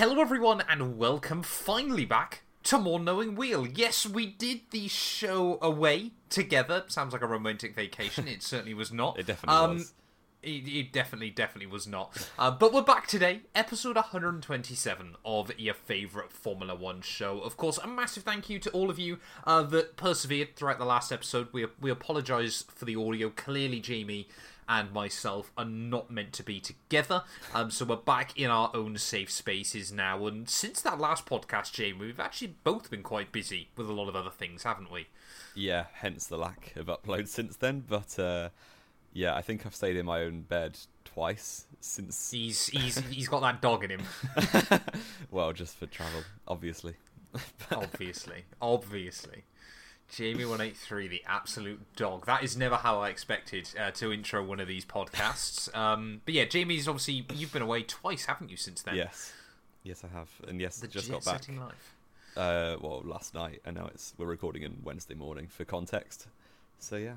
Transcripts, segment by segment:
Hello, everyone, and welcome finally back to More Knowing Wheel. Yes, we did the show away together. Sounds like a romantic vacation. It certainly was not. It definitely Um, was. It, it definitely, definitely was not. Uh, but we're back today, episode 127 of your favourite Formula One show. Of course, a massive thank you to all of you uh, that persevered throughout the last episode. We we apologise for the audio. Clearly, Jamie and myself are not meant to be together. Um, so we're back in our own safe spaces now. And since that last podcast, Jamie, we've actually both been quite busy with a lot of other things, haven't we? Yeah, hence the lack of uploads since then. But uh, yeah, I think I've stayed in my own bed twice since. He's he's he's got that dog in him. Well, just for travel, obviously. obviously, obviously. Jamie one eight three, the absolute dog. That is never how I expected uh, to intro one of these podcasts. Um, but yeah, Jamie's obviously you've been away twice, haven't you, since then? Yes, yes, I have, and yes, the just got back. life. Uh, well, last night, and now it's we're recording on Wednesday morning for context. So yeah,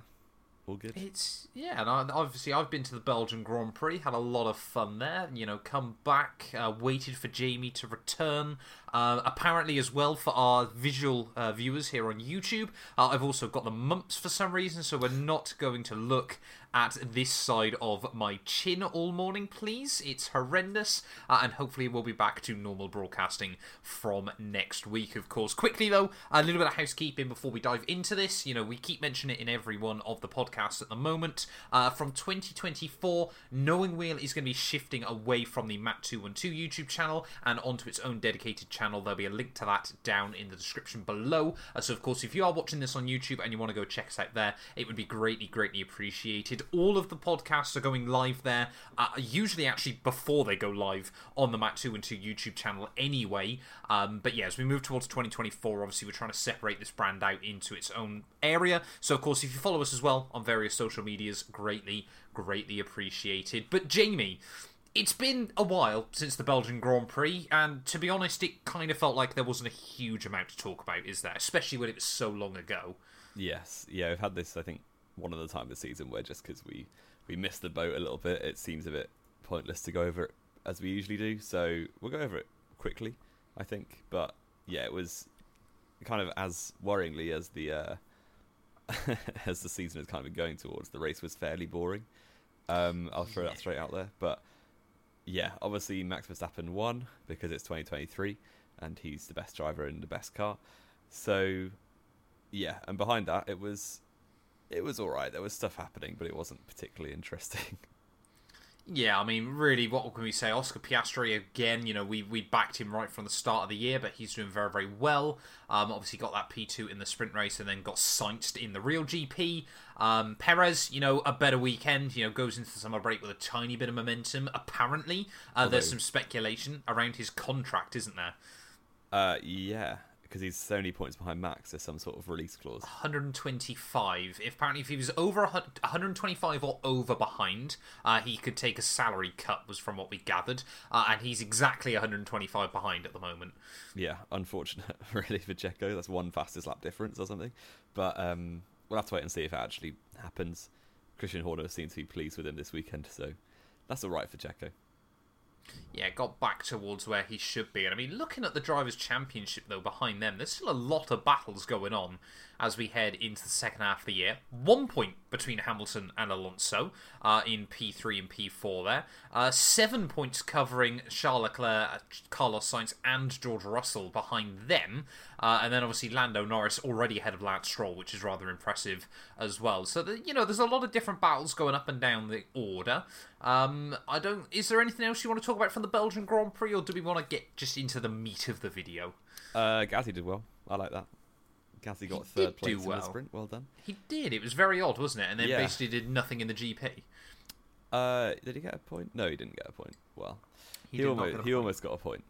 all good. It's yeah, and I, obviously I've been to the Belgian Grand Prix, had a lot of fun there. You know, come back, uh, waited for Jamie to return. Uh, apparently, as well for our visual uh, viewers here on YouTube, uh, I've also got the mumps for some reason, so we're not going to look at this side of my chin all morning, please. It's horrendous, uh, and hopefully we'll be back to normal broadcasting from next week, of course. Quickly, though, a little bit of housekeeping before we dive into this. You know, we keep mentioning it in every one of the podcasts at the moment. Uh, from 2024, Knowing Wheel is going to be shifting away from the Matt212 YouTube channel and onto its own dedicated channel. There'll be a link to that down in the description below. Uh, so, of course, if you are watching this on YouTube and you want to go check us out there, it would be greatly, greatly appreciated. All of the podcasts are going live there, uh, usually actually before they go live on the Matt212 YouTube channel anyway. Um, but yeah, as we move towards 2024, obviously we're trying to separate this brand out into its own area. So, of course, if you follow us as well on various social medias, greatly, greatly appreciated. But, Jamie, it's been a while since the Belgian Grand Prix, and to be honest, it kind of felt like there wasn't a huge amount to talk about, is there? Especially when it was so long ago. Yes, yeah, we've had this. I think one of the time this season where just because we we missed the boat a little bit, it seems a bit pointless to go over it as we usually do. So we'll go over it quickly, I think. But yeah, it was kind of as worryingly as the uh, as the season is kind of going towards. The race was fairly boring. Um, I'll throw Yeah. that straight out there. But yeah, obviously Max Verstappen won because it's 2023 and he's the best driver in the best car. So yeah, and behind that it was it was all right. There was stuff happening, but it wasn't particularly interesting. Yeah, I mean, really, what can we say? Oscar Piastri again. You know, we we backed him right from the start of the year, but he's doing very very well. Um, obviously got that P two in the sprint race, and then got scienced in the real GP. Um, Perez, you know, a better weekend. You know, goes into the summer break with a tiny bit of momentum. Apparently, uh, there's some speculation around his contract, isn't there? Uh, yeah, because he's so many points behind Max. There's some sort of release clause. 125. If apparently if he was over 125 or over behind, uh, he could take a salary cut. Was from what we gathered, uh, and he's exactly 125 behind at the moment. Yeah, unfortunate, really, for Checo. That's one fastest lap difference or something. But um, we'll have to wait and see if it actually happens. Christian Horner seems to be pleased with him this weekend, so that's all right for Checo. Yeah, got back towards where he should be. And I mean, looking at the Drivers' Championship, though, behind them, there's still a lot of battles going on as we head into the second half of the year. One point between Hamilton and Alonso uh, in P3 and P4 there. Uh, seven points covering Charles Leclerc, Carlos Sainz, and George Russell behind them. Uh, and then obviously Lando Norris already ahead of Lance Stroll, which is rather impressive as well. So, the, you know, there's a lot of different battles going up and down the order. Um, I don't. Is there anything else you want to talk about from the Belgian Grand Prix, or do we want to get just into the meat of the video? Uh, Gazzy did well. I like that. Gazzy got He third place do in well. the sprint. Well done. He did. It was very odd, wasn't it? And then Yeah. basically did nothing in the GP. Uh, did he get a point? No, he didn't get a point. Well, He, he, almost he almost got a point.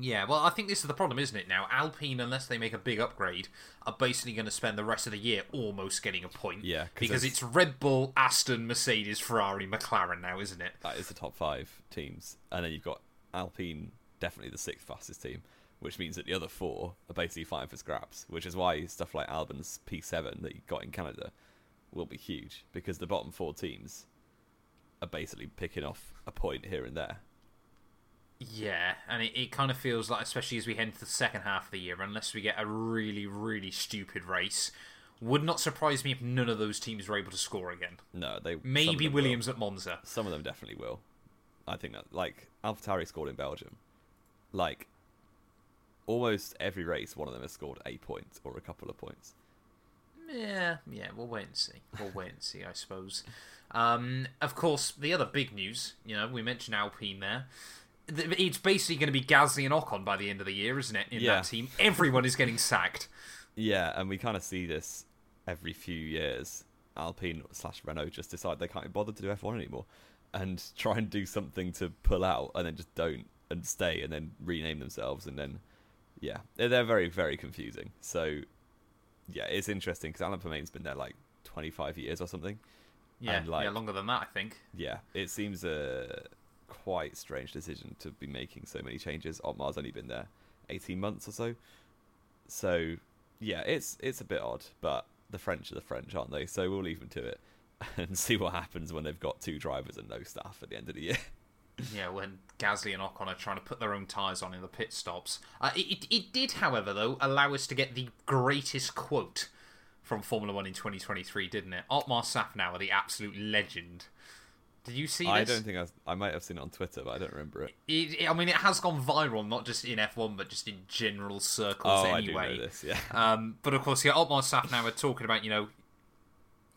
Yeah, well, I think this is the problem, isn't it? Now, Alpine, unless they make a big upgrade, are basically going to spend the rest of the year almost getting a point. Yeah, 'cause because it's- it's Red Bull, Aston, Mercedes, Ferrari, McLaren now, isn't it? That is the top five teams, and then you've got Alpine, definitely the sixth fastest team, which means that the other four are basically fighting for scraps. Which is why stuff like Albon's P7 that you got in Canada will be huge because the bottom four teams are basically picking off a point here and there. Yeah, and it, it kind of feels like, especially as we head into the second half of the year, unless we get a really, really stupid race, would not surprise me if none of those teams were able to score again. No, they Maybe Williams Will. at Monza. Some of them definitely will. I think that like AlphaTauri scored in Belgium, like almost every race, one of them has scored a point or a couple of points. Yeah, yeah, we'll wait and see. We'll wait and see, I suppose. Um, of course, the other big news, you know, we mentioned Alpine there. It's basically going to be Gasly and Ocon by the end of the year, isn't it? In Yeah. that team, everyone is getting sacked. Yeah, and we kind of see this every few years. Alpine slash Renault just decide they can't be bothered to do F1 anymore, and try and do something to pull out, and then just don't and stay, and then rename themselves, and then yeah, they're, very very confusing. So yeah, it's interesting because Alan Permane's been there like 25 years or something. Yeah, And, like- yeah, longer than that, I think. Yeah, it seems a quite strange decision to be making so many changes. Otmar's only been there 18 months or so. So, yeah, it's it's a bit odd, but the French are the French, aren't they? So we'll leave them to it and see what happens when they've got two drivers and no staff at the end of the year. Yeah, when Gasly and Ocon are trying to put their own tyres on in the pit stops. Uh, it, it, did, however, though, allow us to get the greatest quote from Formula One in 2023, didn't it? Otmar Szafnauer, the absolute legend. Did you see this? I don't think I, was, I might have seen it on Twitter, but I don't remember it. It, it- I mean, it has gone viral, not just in F1, but just in general circles Oh, anyway. I do know this. Yeah, Um, but of course, yeah, Otmar Szafnauer talking about, you know,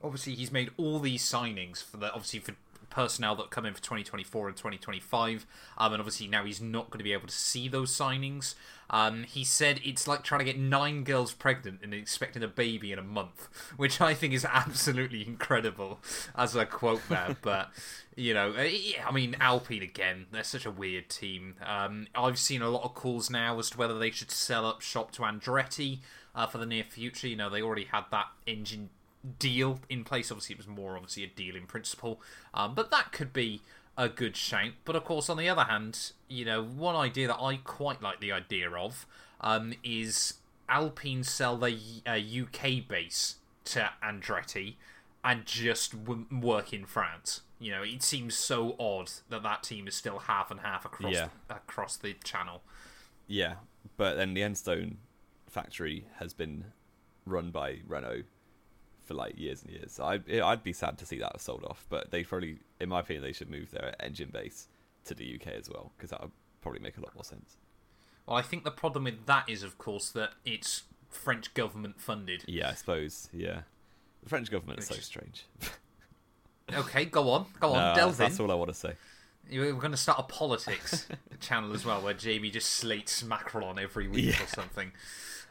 obviously he's made all these signings for the obviously for personnel that come in for 2024 and 2025, um, and obviously now he's not going to be able to see those signings. Um, he said it's like trying to get nine girls pregnant and expecting a baby in a month, which I think is absolutely incredible as a quote there. but you know, uh, yeah, I mean, Alpine again, they're such a weird team. Um, I've seen a lot of calls now as to whether they should sell up shop to Andretti uh, for the near future. You know, they already had that engine deal in place. Obviously, it was more obviously a deal in principle, um, but that could be a good shout. But of course, on the other hand, you know, one idea that I quite like the idea of um, is Alpine sell their uh, UK base to Andretti and just w- work in France. You know, it seems so odd that that team is still half and half across Yeah. across the channel. yeah. But then the Enstone factory has been run by Renault for like years and years. So I'd, I'd be sad to see that sold off. But they probably, in my opinion, they should move their engine base to the UK as well because that would probably make a lot more sense. Well, I think the problem with that is, of course, that it's French government funded. Yeah, I suppose. Yeah, the French government is so strange. Okay, go on, go on, No, delve that's in. all I want to say. We're going to start a politics channel as well, where Jamie just slates Macron every week Yeah. or something.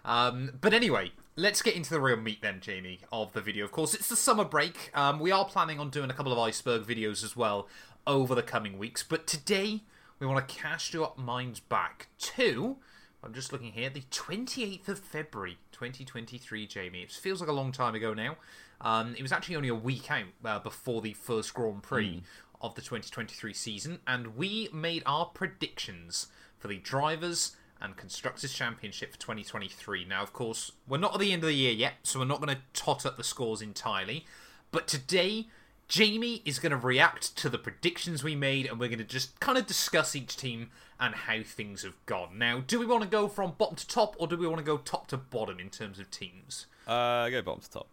Um, but anyway, let's get into the real meat then, Jamie, of the video. Of course, it's the summer break. Um, we are planning on doing a couple of iceberg videos as well over the coming weeks. But today, we want to cast your minds back to. I'm just looking here, the 28th of February 2023, Jamie. It feels like a long time ago now. Um, it was actually only a week out uh, before the first Grand Prix of the 2023 season, and we made our predictions for the Drivers and Constructors Championship for 2023. Now, of course, we're not at the end of the year yet, so we're not going to tot up the scores entirely, but today. Jamie is going to react to the predictions we made, and we're going to just kind of discuss each team and how things have gone. Now, do we want to go from bottom to top, or do we want to go top to bottom in terms of teams? Uh, go bottom to top.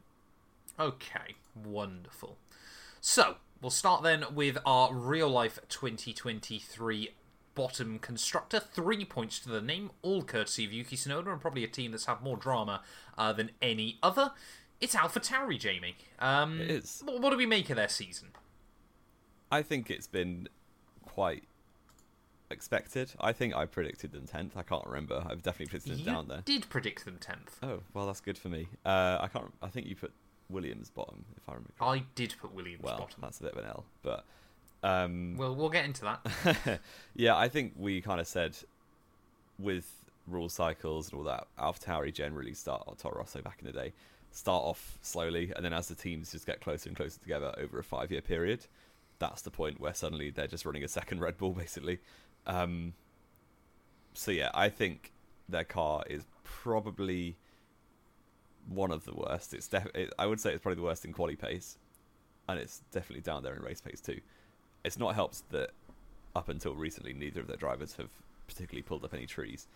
Okay, wonderful. So, we'll start then with our real life 2023 bottom constructor. Three points to the name, all courtesy of Yuki Tsunoda, and probably a team that's had more drama uh, than any other. It's Alpha Tauri, Jamie. Um, It is. What, what do we make of their season? I think it's been quite expected. I think I predicted them tenth. I can't remember. I've definitely predicted them You down there. did predict them 10th. Oh well, that's good for me. Uh, I can't. I think you put Williams bottom, if I remember. correctly. I did put Williams well, bottom. that's a bit of an L, but um, Well, we'll get into that. yeah, I think we kind of said with rule cycles and all that, AlphaTauri generally start or Toro Rosso back in the day start off slowly, and then as the teams just get closer and closer together over a five year period, that's the point where suddenly they're just running a second Red Bull basically. Um, so yeah, I think their car is probably one of the worst. It's def- it, I would say it's probably the worst in quality pace, and it's definitely down there in race pace too. It's not helped that up until recently, neither of their drivers have particularly pulled up any trees.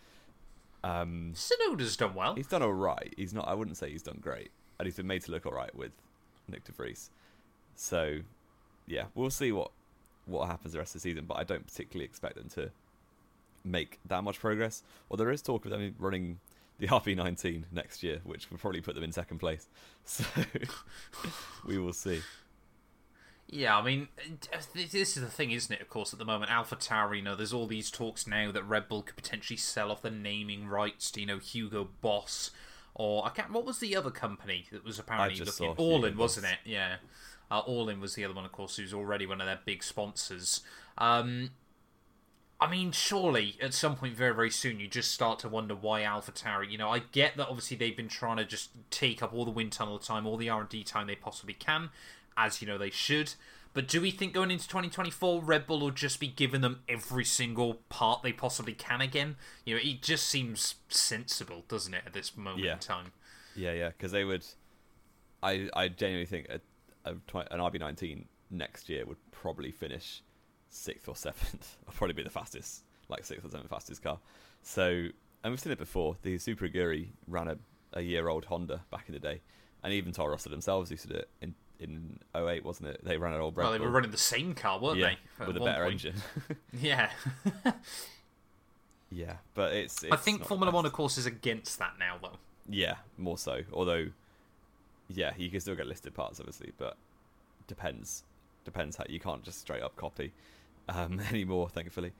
Um, Tsunoda's done well. he's done all right. He's not. I wouldn't say he's done great, and he's been made to look all right with Nyck De Vries. So, yeah, we'll see what what happens the rest of the season. But I don't particularly expect them to make that much progress. Or there is talk of them running the RB19 next year, which would probably put them in second place. So we will see. Yeah, I mean, this is the thing, isn't it? Of course, at the moment, Alpha Tauri, you know, there's all these talks now that Red Bull could potentially sell off the naming rights to, you know, Hugo Boss, or I can't. What was the other company that was apparently looking? All In, wasn't it? Yeah, uh, All In was the other one, of course, who's already one of their big sponsors. Um, I mean, surely at some point very, very soon, you just start to wonder why Alpha Tauri. You know, I get that obviously they've been trying to just take up all the wind tunnel time, all the R and D time they possibly can, as you know they should. But do we think going into 2024, Red Bull will just be giving them every single part they possibly can again? You know, it just seems sensible, doesn't it, at this moment Yeah. in time? Yeah, yeah, because they would. I I genuinely think a, a, an RB19 next year would probably finish sixth or seventh. Or probably be the fastest, like sixth or seventh fastest car. So, and we've seen it before. The Super Aguri ran a, a year old Honda back in the day, and even Toro Rosso themselves used to do it in in 08, wasn't it? They ran an old Red well, they were running the same car, weren't yeah, they? with a better point? engine. Yeah. yeah, but it's. I think Formula One, of course, is against that now, though. Yeah, more so. Although, yeah, you can still get listed parts, obviously, but depends. Depends how you can't just straight up copy um, anymore. Thankfully,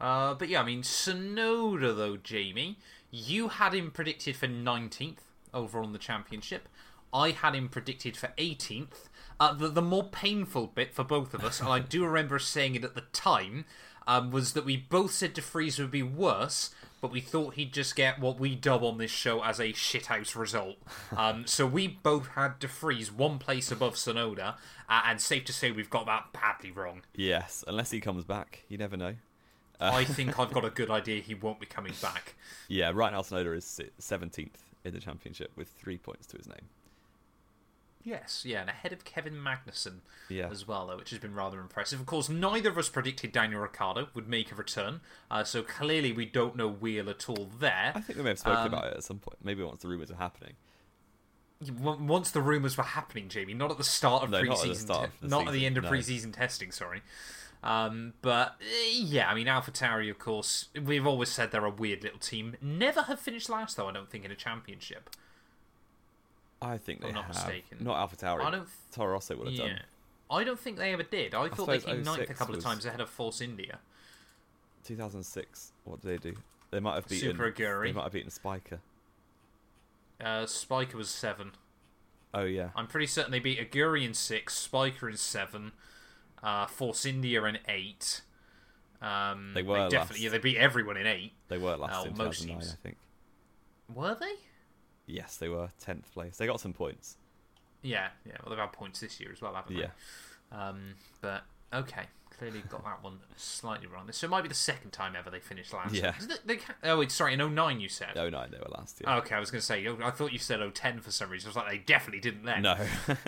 Uh, but yeah, I mean, Tsunoda, though, Jamie, you had him predicted for 19th overall in the championship. I had him predicted for 18th. Uh, the, the more painful bit for both of us, and I do remember saying it at the time, um, was that we both said De Vries would be worse, but we thought he'd just get what we dub on this show as a shithouse result. Um, so we both had De Vries one place above Tsunoda, uh, and safe to say we've got that badly wrong. yes. Unless he comes back, you never know. I think I've got a good idea he won't be coming back. Yeah, right now Tsunoda is seventeenth in the championship with three points to his name. Yes, yeah, and ahead of Kevin Magnussen Yeah, as well, though, which has been rather impressive. Of course, neither of us predicted Daniel Ricciardo would make a return, uh, so clearly we don't know wheel at all there. I think we may have spoken Um, about it at some point. Maybe once the rumours are happening. Once the rumours were happening, Jamie, not at the start of No, not at the preseason, start te- not at the end of no. preseason testing. Sorry, um, but uh, yeah, I mean, AlphaTauri, of course, we've always said they're a weird little team. Never have finished last, though. I don't think in a championship. I think they I'm not have. mistaken. Not Alpha Tauri. I don't. Toro Rosso would have Yeah. done. I don't think they ever did. I, thought they came ninth a couple of times ahead of Force India. 2006. What did they do? They might have beaten. Super Aguri. They might have beaten Spyker. Uh, Spyker was seven. Oh yeah. I'm pretty certain they beat Aguri in six, Spyker in seven, uh, Force India in eight. Um, They were definitely last. yeah they beat everyone in eight. They were last Oh, in most 2009, teams. I think. Were they? Yes, they were 10th place. They got some points. Yeah, yeah. Well, they've had points this year as well, haven't Yeah. they? Um, but okay, clearly got that one slightly wrong. So it might be the second time ever they finished last. Yeah. They, they, oh, it's sorry, in 09 you said. 09 they were last year. Okay, I was going to say. I thought you said 010 for some reason. I was like, they definitely didn't then. no.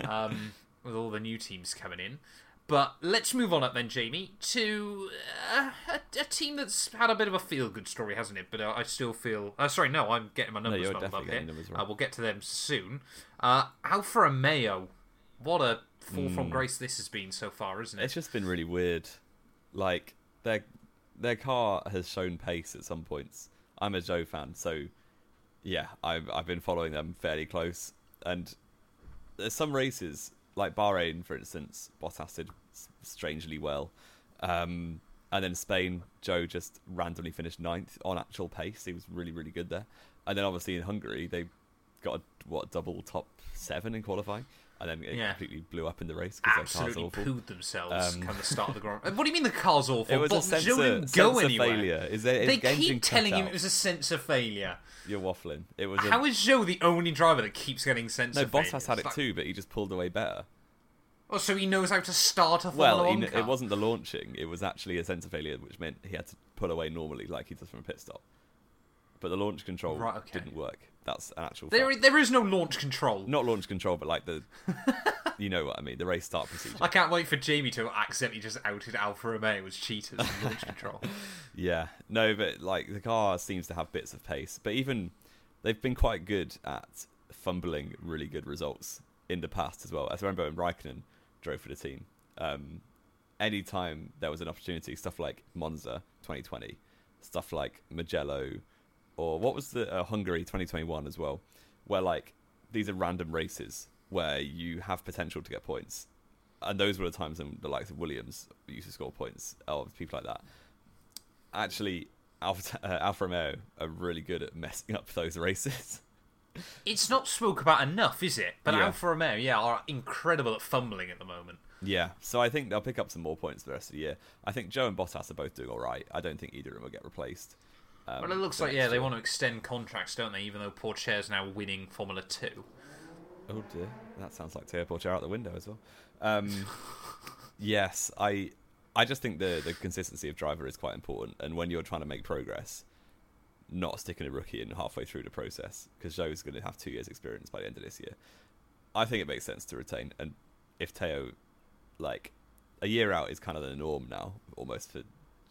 um, with all the new teams coming in. But let's move on up then, Jamie, to uh, a, a team that's had a bit of a feel-good story, hasn't it? But uh, I still feel. Uh, sorry, no, I'm getting my numbers muddled up definitely here. getting numbers Uh, wrong. we'll get to them soon. Uh, Alfa Romeo, what a fall from Hmm. grace this has been so far, isn't it? it's just been really weird. Like their their car has shown pace at some points. I'm a Zhou fan, so yeah, I've I've been following them fairly close. And there's some races like Bahrain, for instance, Bottas did strangely well. Um, and then Spain, Zhou just randomly finished ninth on actual pace. He was really, really good there. And then obviously in Hungary, they got a, what double top seven in qualifying, and then it Yeah. completely blew up in the race because their Absolutely car's awful. pooed themselves Um, come the start of the Grand. What do you mean the car's awful? It was But a sense, of, go sense anywhere. failure. Is there, They engine keep telling him out? it was a sense of failure. You're waffling. It was. A, How is Zhou the only driver that keeps getting sense no, of failure? Bottas had it like- too, but he just pulled away better. Oh, so he knows how to start a Formula Well, kn- it wasn't the launching; it was actually a sense of failure, which meant he had to pull away normally, like he does from a pit stop. But the launch control Right, okay. didn't work. That's an actual. There, fact. there is no launch control. Not launch control, but like the you know what I mean. The race start procedure. I can't wait for Jamie to accidentally just outed Alfa Romeo as cheaters in launch control. Yeah, no, but like the car seems to have bits of pace, but even they've been quite good at fumbling really good results in the past as well. As I remember when Raikkonen drove for the team, um, anytime there was an opportunity, stuff like Monza 2020, stuff like Mugello, or what was the uh, Hungary 2021 as well, where like these are random races where you have potential to get points. And those were the times when the likes of Williams used to score points, or people like that. Actually, Alfa, uh, Alfa Romeo are really good at messing up those races. It's not spoke about enough, is it? But Yeah. Alfa Romeo, yeah, are incredible at fumbling at the moment. yeah, so I think they'll pick up some more points the rest of the year. I think Zhou and Bottas are both doing all right. I don't think either of them will get replaced. Um, Well, it looks like yeah, they want to extend contracts, don't they? Even though Pourchaire's now winning Formula Two. Oh dear, that sounds like Théo Pourchaire out the window as well. Um, yes, I, I just think the the consistency of driver is quite important, and when you're trying to make progress, not sticking a rookie in halfway through the process because Zhou's going to have two years experience by the end of this year. I think it makes sense to retain, and if Teo, like, a year out is kind of the norm now, almost for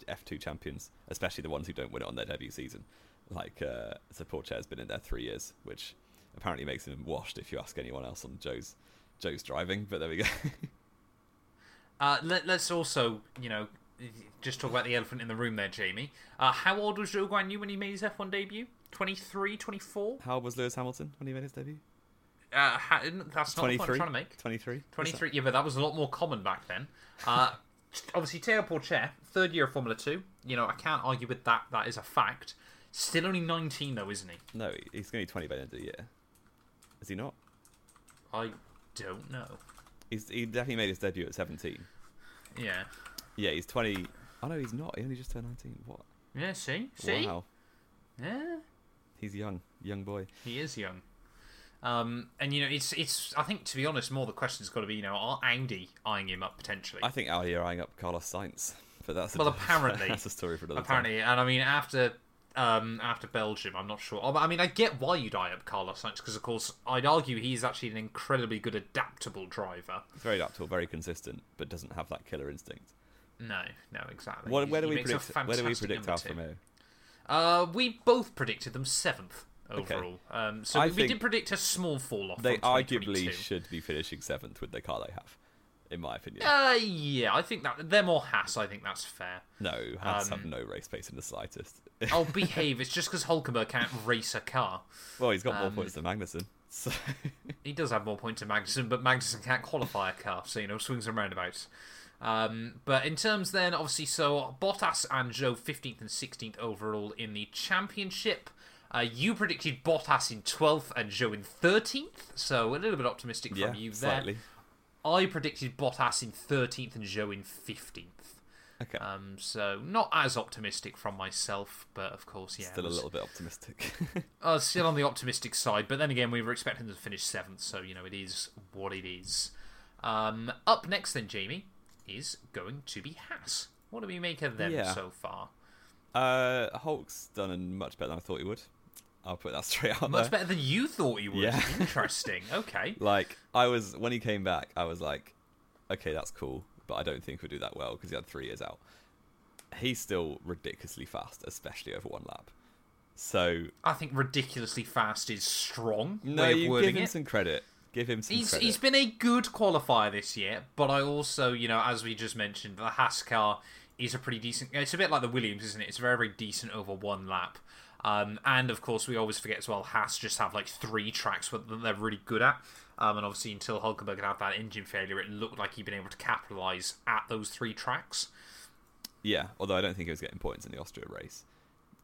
F2 champions, especially the ones who don't win it on their debut season. Like, uh, so Pourchaire's been in there three years, which apparently makes him washed if you ask anyone else on Zhou's Zhou's driving. But there we go. Uh, let, us also, you know, just talk about the elephant in the room there, Jamie. Uh, how old was Zhou Guan Yu when he made his F1 debut? 23, 24? How old was Lewis Hamilton when he made his debut? Uh, ha- that's not the point I'm 23? trying to make. 23? 23, yeah, but that was a lot more common back then. Uh, obviously, Théo Pourchaire, third year of Formula 2. You know, I can't argue with that. That is a fact. Still only 19, though, isn't he? No, he's going to be 20 by the end of the year. Is he not? I don't know. He's, he definitely made his debut at 17. Yeah. Yeah, he's 20. Oh no, he's not. He only just turned 19. What? Yeah, see? See? Wow. Yeah. He's young. Young boy. He is young. Um, and you know, it's it's. I think to be honest, more the question's got to be, you know, are Audi eyeing him up potentially? I think Audi are eyeing up Carlos Sainz. But that's a, Well, apparently- that's a story for another time. Apparently, and I mean after um, after Belgium, I'm not sure. Oh, I mean, I get why you'd eye up Carlos Sainz because, of course, I'd argue he's actually an incredibly good adaptable driver. He's very adaptable, very consistent, but doesn't have that killer instinct. No, no, exactly. What, where do we a predict? Where do we predict Alfa. Romeo? Uh, we both predicted them seventh Okay. overall. Um, so I we did predict a small fall off. They arguably should be finishing seventh with the car they have, in my opinion. Uh, yeah, I think that they're more Haas. I think that's fair. No, Haas Um, have no race pace in the slightest. Oh, behave! It's just because Hulkenberg can't race a car. well, he's got more um, points than Magnussen. So He does have more points than Magnussen, but Magnussen can't qualify a car, so you know swings and roundabouts. Um, but in terms then, obviously, so Bottas and Zhou 15th and 16th overall in the championship. Uh, you predicted Bottas in 12th and Zhou in 13th, so a little bit optimistic yeah, from you there. slightly. I predicted Bottas in 13th and Zhou in 15th. Okay, Um, so not as optimistic from myself, but of course, yeah, still it a little bit optimistic. uh, still on the optimistic side, but then again, we were expecting them to finish seventh, so you know it is what it is. Um, up next, then Jamie is going to be Haas. What do we make of them Yeah. so far? uh, Hulk's done much better than I thought he would. I'll put that straight out Much there. better than you thought you would. Yeah. Interesting. Okay. Like I was when he came back, I was like, okay, that's cool, but I don't think he'll do that well because he had three years out. He's still ridiculously fast, especially over one lap. So I think ridiculously fast is strong. no, you give him it. some credit. Give him some He's credit. he's been a good qualifier this year, but I also, you know, as we just mentioned, the Haas car is a pretty decent. It's a bit like the Williams, isn't it? It's very very decent over one lap. Um, and of course, we always forget as well. Haas just have like three tracks that they're really good at. Um, and obviously, until Hulkenberg had that engine failure, it looked like he'd been able to capitalize at those three tracks. Yeah, although I don't think he was getting points in the Austria race.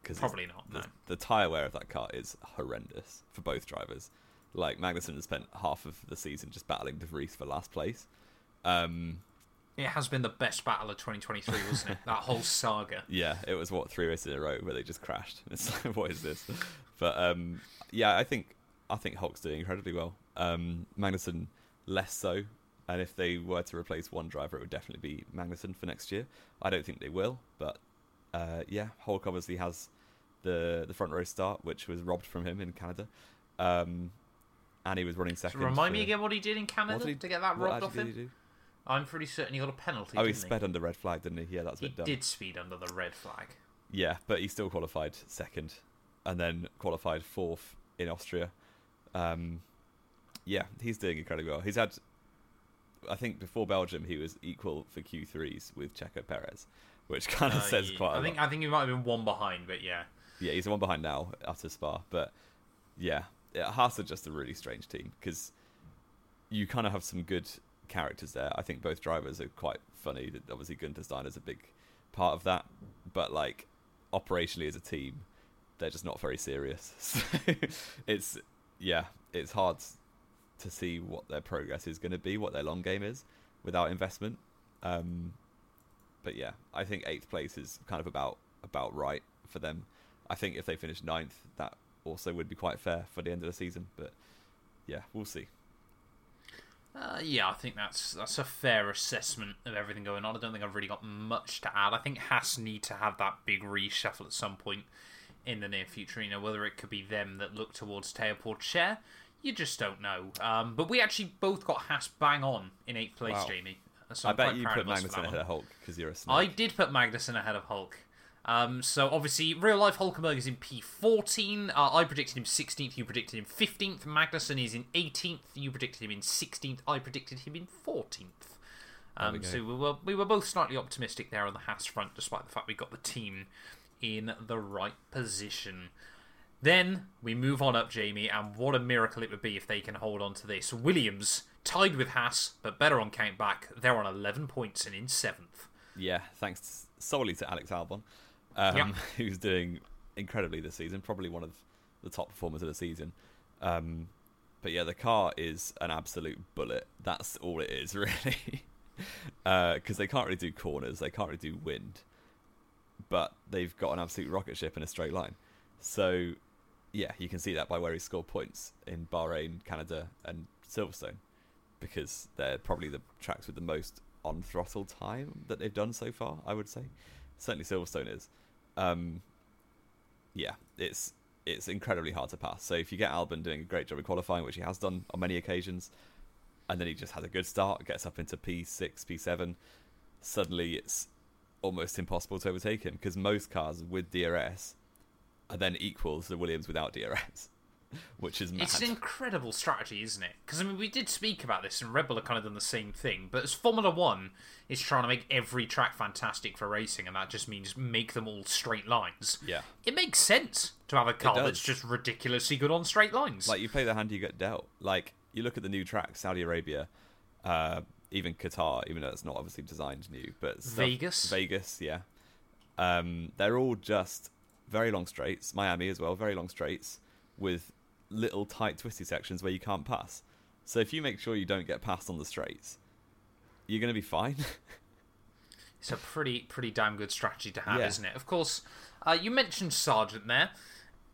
Cause Probably not, The, no. the tyre wear of that car is horrendous for both drivers. Like Magnussen has spent half of the season just battling De Vries for last place. Um, It has been the best battle of 2023, wasn't it? that whole saga. yeah, it was what three races in a row where they just crashed. It's like, what is this? But um, yeah, I think I think Hulk's doing incredibly well. Um, Magnussen less so, and if they were to replace one driver, it would definitely be Magnussen for next year. I don't think they will, but uh, yeah, Hulk obviously has the the front row start, which was robbed from him in Canada. Um, and he was running second. Remind for- me again what he did in Canada did he- to get that robbed off him. He? I'm pretty certain he got a penalty. Oh, he sped under red flag, didn't he? Yeah, that's a He did speed under the red flag. Yeah, but he still qualified second, and then qualified fourth in Austria. Um, yeah, he's doing incredibly well. He's had, I think, before Belgium, he was equal for Q3s with Checo Perez, which kind of Uh, says he- quite a I think lot. I think he might have been one behind, but yeah. Yeah, he's the one behind now after Spa, but yeah, yeah Haas are just a really strange team because you kind of have some good characters there. I think both drivers are quite funny. Obviously, Gunter is a big part of that, but like operationally as a team, they're just not very serious. So it's yeah, it's hard to see what their progress is going to be, what their long game is, without investment. Um, but yeah, I think eighth place is kind of about about right for them. I think if they finish ninth, that also would be quite fair for the end of the season. But yeah, we'll see. Uh, yeah, I think that's that's a fair assessment of everything going on. I don't think I've really got much to add. I think Haas need to have that big reshuffle at some point in the near future. You know, whether it could be them that look towards Teo Chair, you just don't know. Um, but we actually both got Haas bang on in eighth place, Wow. Jamie. So I bet you put Magnussen ahead of Hulk because you're a snake. I did put Magnussen ahead of Hulk. Um, so obviously, real life Hulkenberg is in P14. Uh, I predicted him 16th. You predicted him 15th. Magnussen is in 18th. You predicted him in 16th. I predicted him in 14th. There we Um, so we were we were both slightly optimistic there on the Haas front, despite the fact we got the team in the right position. Then we move on up, Jamie, and what a miracle it would be if they can hold on to this. Williams tied with Haas, but better on count back. They're on 11 points and in seventh. Yeah, thanks solely to Alex Albon, um, who's doing incredibly this season. Probably one of the top performers of the season. Um, but yeah, the car is an absolute bullet. That's all it is, really. Because they can't really do corners, they can't really do wind, but they've got an absolute rocket ship in a straight line. So, yeah, you can see that by where he scored points in Bahrain, Canada, and Silverstone, because they're probably the tracks with the most on throttle time that they've done so far. I would say, certainly Silverstone is. Um, yeah, it's it's incredibly hard to pass. So if you get Albon doing a great job in qualifying, which he has done on many occasions, and then he just has a good start, gets up into P6, P7, suddenly it's almost impossible to overtake him because most cars with DRS are then equal to the Williams without DRS, which is mad. It's an incredible strategy, isn't it? Because I mean, we did speak about this, and Red Bull have kind of done the same thing. But as Formula One is trying to make every track fantastic for racing, and that just means make them all straight lines. Yeah. it makes sense to have a car that's just ridiculously good on straight lines. Like you play the hand you get dealt. Like you look at the new tracks, Saudi Arabia, uh, even Qatar, even though it's not obviously designed new, but stuff- Vegas? Vegas, yeah. Um, they're all just very long straights. Miami as well, very long straights with little tight twisty sections where you can't pass. So if you make sure you don't get passed on the straights, you're going to be fine. It's a pretty pretty damn good strategy to have, Yeah. isn't it? Of course, uh, you mentioned Sargeant there.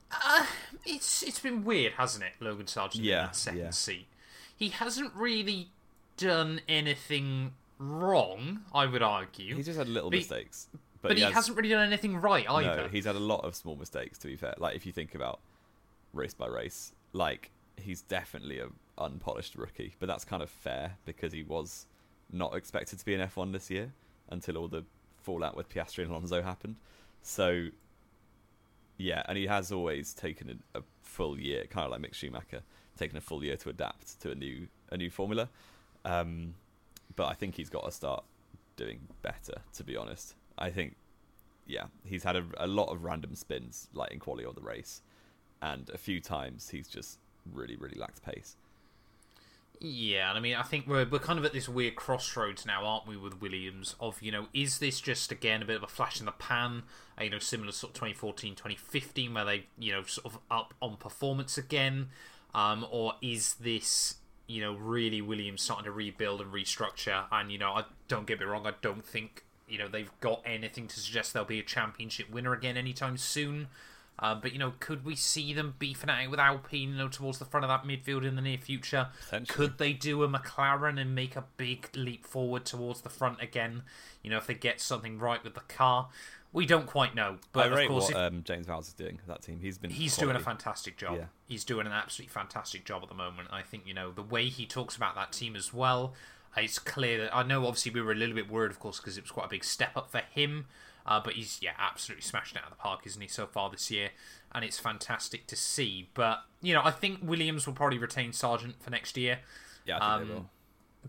Uh, it's it's been weird, hasn't it, Logan Sargeant in Yeah, that second yeah. seat. He hasn't really done anything wrong, I would argue. he's just had little But mistakes, but, he, has- hasn't really done anything right either. No, he's had a lot of small mistakes. To be fair, like if you think about race by race, like he's definitely a unpolished rookie, but that's kind of fair because he was not expected to be an F1 this year until all the fallout with Piastri and Alonso happened. So yeah, and he has always taken a, a full year, kind of like Mick Schumacher, taken a full year to adapt to a new a new formula. Um, but I think he's got to start doing better. To be honest, I think yeah, he's had a, a lot of random spins, like in quality of the race, and a few times he's just really, really lacked pace. Yeah, and I mean, I think we're we're kind of at this weird crossroads now, aren't we, with Williams? Of you know, is this just again a bit of a flash in the pan? uh, You know, similar sort of 2014, 2015, where they you know sort of up on performance again, um, or is this you know really Williams starting to rebuild and restructure? And you know, I don't get me wrong, I don't think you know they've got anything to suggest they'll be a championship winner again anytime soon. Um, but you know, could we see them beefing it out with Alpine, you know, towards the front of that midfield in the near future? Could they do a McLaren and make a big leap forward towards the front again? You know, if they get something right with the car, We don't quite know, but I rate of course, what um, James Vowles is doing. That team, he's been he's quality. doing a fantastic job. Yeah. He's doing an absolutely fantastic job at the moment. I think you know the way he talks about that team as well. It's clear that I know. Obviously, we were a little bit worried, of course, because it was quite a big step up for him. Uh, but he's yeah, absolutely smashed it out of the park, isn't he, so far this year? And it's fantastic to see. But you know, I think Williams will probably retain Sargeant for next year. Yeah, I think um, they will.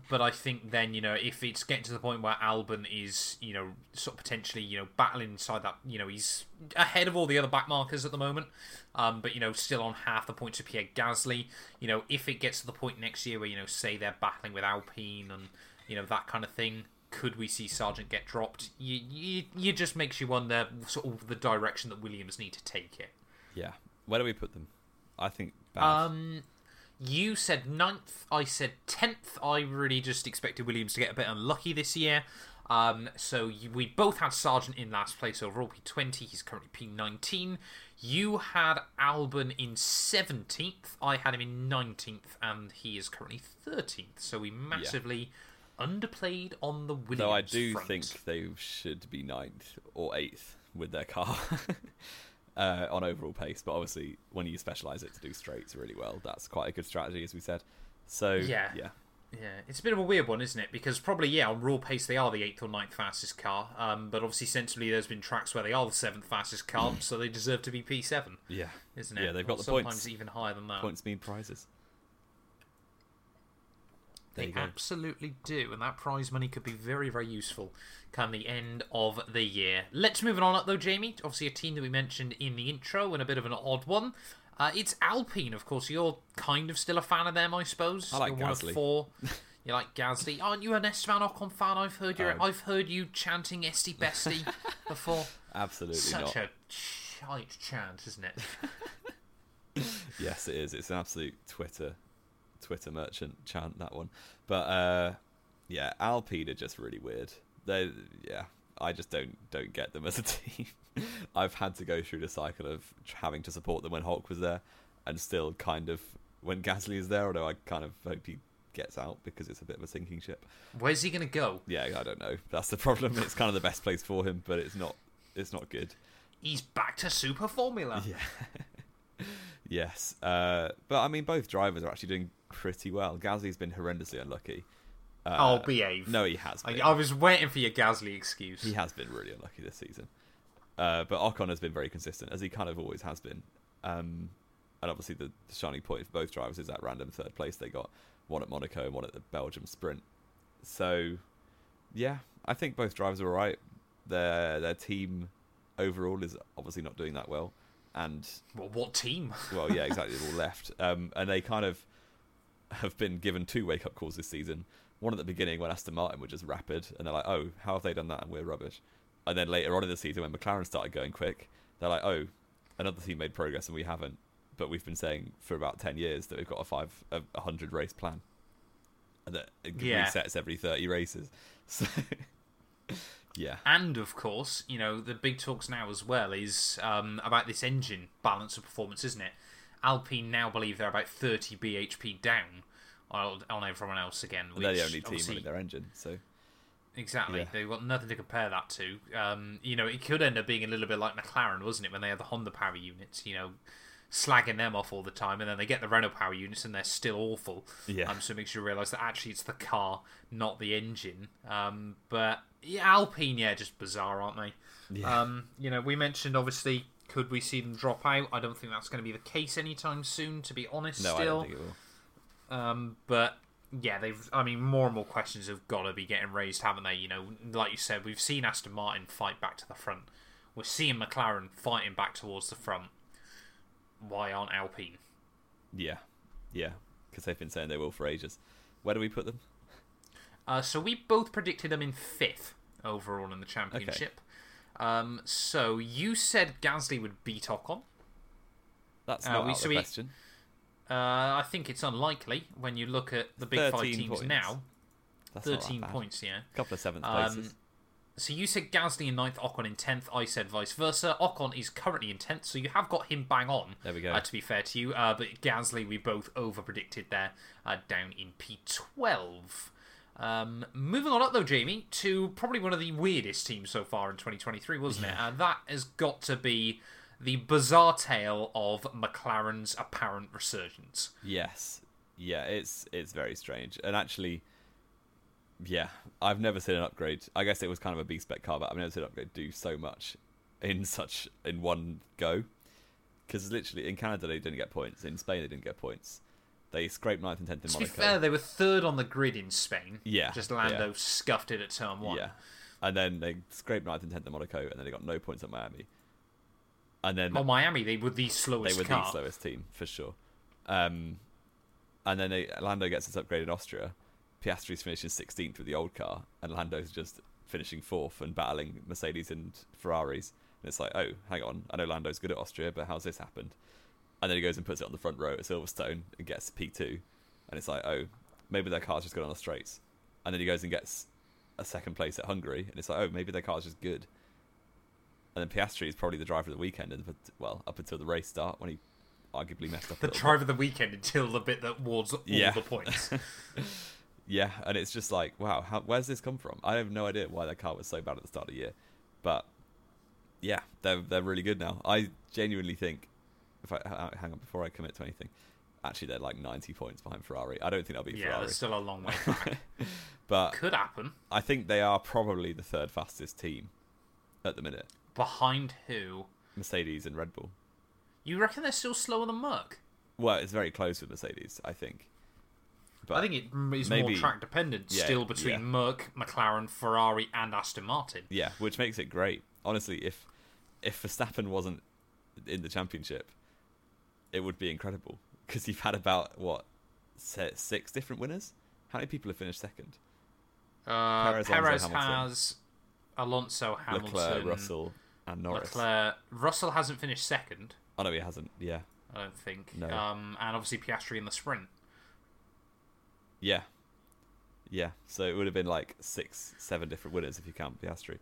But I think then, you know, if it's getting to the point where Albon is, you know, sort of potentially, you know, battling inside that, you know, he's ahead of all the other back markers at the moment, um, but, you know, still on half the points of Pierre Gasly. You know, if it gets to the point next year where, you know, say they're battling with Alpine and, you know, that kind of thing, could we see Sargeant get dropped? You, you, you just makes you wonder sort of the direction that Williams need to take it. Yeah. Where do we put them? I think bad. Um, you said ninth. I said tenth. I really just expected Williams to get a bit unlucky this year. Um, so you, we both had Sargeant in last place overall, P20. He's currently P19. You had Albon in 17th. I had him in 19th, and he is currently 13th. So we massively underplayed on the Williams Though I do front. think they should be ninth or eighth with their car uh, on overall pace. But obviously, when you specialise it to do straights really well, that's quite a good strategy, as we said. So Yeah. yeah, Yeah, it's a bit of a weird one, isn't it? Because probably, yeah, on raw pace they are the eighth or ninth fastest car, um, but obviously, sensibly, there's been tracks where they are the seventh fastest car, so they deserve to be P7, yeah, isn't it? Yeah, they've got Or the sometimes points. even higher than that. points mean prizes. There They absolutely do, and that prize money could be very, very useful come the end of the year. Let's move on up though, Jamie. Obviously, a team that we mentioned in the intro, and a bit of an odd one. Uh, it's Alpine, of course. You're kind of still a fan of them, I suppose. I like You're one of Gasly. four. You like Gasly? Aren't you an Esteban Ocon fan? I've heard you. Um, I've heard you chanting "Esti Bestie" before. Absolutely Such not. a shite chant, isn't it? Yes, it is. It's an absolute Twitter, Twitter merchant chant that one. But uh, yeah, Alpine are just really weird. They, yeah, I just don't don't get them as a team. I've had to go through the cycle of having to support them when Hulk was there, and still kind of when Gasly is there. Although I kind of hope he gets out because it's a bit of a sinking ship. Where's he gonna go? Yeah, I don't know. That's the problem. It's kind of the best place for him, but it's not. It's not good. He's back to Super Formula. Yeah. yes. Uh, but I mean, both drivers are actually doing pretty well. Gasly's been horrendously unlucky. Uh, I'll behave. No, he has I. I was waiting for your Gasly excuse. He has been really unlucky this season. Uh, but Ocon has been very consistent, as he kind of always has been. Um, and obviously, the, the shining point for both drivers is that random third place they got one at Monaco and one at the Belgium Sprint. So, yeah, I think both drivers are all right. Their their team overall is obviously not doing that well, and Well, what team? well, yeah, exactly. They've all left, um, and they kind of have been given two wake up calls this season. One at the beginning when Aston Martin were just rapid, and they're like, "Oh, how have they done that?" And we're rubbish. And then later on in the season, when McLaren started going quick, they're like, "Oh, another team made progress and we haven't." But we've been saying for about ten years that we've got a five, a, a hundred race plan, and that Yeah. resets every thirty races. So, yeah, And of course, you know the big talks now as well is um, about this engine balance of performance, isn't it? Alpine now believe they're about 30 bhp down on, on everyone else again. and they're the only team running their engine. So Exactly. Yeah. They've got nothing to compare that to. Um, you know, it could end up being a little bit like McLaren, wasn't it, when they had the Honda power units, you know, slagging them off all the time, and then they get the Renault power units and they're still awful. Yeah. Um, so it makes you realise that actually it's the car, not the engine. Um, but yeah, Alpine, yeah, just bizarre, aren't they? yeah, Um, you know, we mentioned obviously, could we see them drop out? I don't think that's going to be the case anytime soon, to be honest. no, I don't think it will. Um, but yeah, they've. I mean, more and more questions have got to be getting raised, haven't they? You know, like you said, we've seen Aston Martin fight back to the front. We're seeing McLaren fighting back towards the front. Why aren't Alpine? Yeah, yeah, because they've been saying they will for ages. Where do we put them? Uh, so we both predicted them in fifth overall in the championship. Um, so you said Gasly would beat Ocon. That's Uh, not we- out so the we- question. Uh, I think it's unlikely when you look at the big five teams points. now. That's Thirteen points, yeah. A couple of seventh Um, places. So you said Gasly in ninth, Ocon in tenth. I said vice versa. Ocon is currently in tenth, so you have got him bang on. There we go. Uh, to be fair to you, uh, but Gasly we both over predicted there, uh, down in P twelve. Um, moving on up though, Jamie, to probably one of the weirdest teams so far in 2023, wasn't it? And that has got to be the bizarre tale of McLaren's apparent resurgence. Yes, yeah, it's it's very strange, and actually, yeah, I've never seen an upgrade. I guess it was kind of a B spec car, but I've never seen an upgrade do so much in such in one go. Because literally in Canada they didn't get points, in Spain they didn't get points. They scraped ninth and tenth in To Monaco. be fair, they were third on the grid in Spain. Yeah, Just Lando yeah. scuffed it at turn one. Yeah, and then they scraped ninth and tenth in Monaco, and then they got no points at Miami. And then Well, Miami, they were the slowest. they were car. the slowest team for sure. Um, and then they, Lando gets this upgrade in Austria. Piastri's finishing 16th with the old car, and Lando's just finishing fourth and battling Mercedes and Ferraris. And it's like, oh, hang on, I know Lando's good at Austria, but how's this happened? And then he goes and puts it on the front row at Silverstone and gets P2. And it's like, oh, maybe their car's just good on the straights. And then he goes and gets a second place at Hungary, and it's like, oh, maybe their car's just good. And then Piastri is probably the driver of the weekend, and well, up until the race start when he arguably messed up. The driver drive of the weekend until the bit that awards all Yeah. the points. Yeah, and it's just like, wow, how, where's this come from? I have no idea why their car was so bad at the start of the year, but yeah, they're they're really good now. I genuinely think, if I hang on before I commit to anything, actually they're like ninety points behind Ferrari. I don't think they'll be yeah, Ferrari, still a long way back. but Could happen. I think they are probably the third fastest team at the minute. Behind who? Mercedes and Red Bull. You reckon they're still slower than Merc? Well, it's very close with Mercedes, I think. But I think it is maybe- more track dependent Yeah, still between yeah. Merc, McLaren, Ferrari, and Aston Martin. Yeah, which makes it great. Honestly, if if Verstappen wasn't in the championship, it would be incredible because you've had about what six different winners. How many people have finished second? Uh, Perez, Perez, Alonso, Hamilton. has Alonso, Hamilton, Leclerc, Russell, and Norris. Leclerc. Russell hasn't finished second, Oh no, he hasn't. Yeah, I don't think. No. Um, and obviously Piastri in the sprint. yeah, yeah. So it would have been like six, seven different winners if you count Piastri.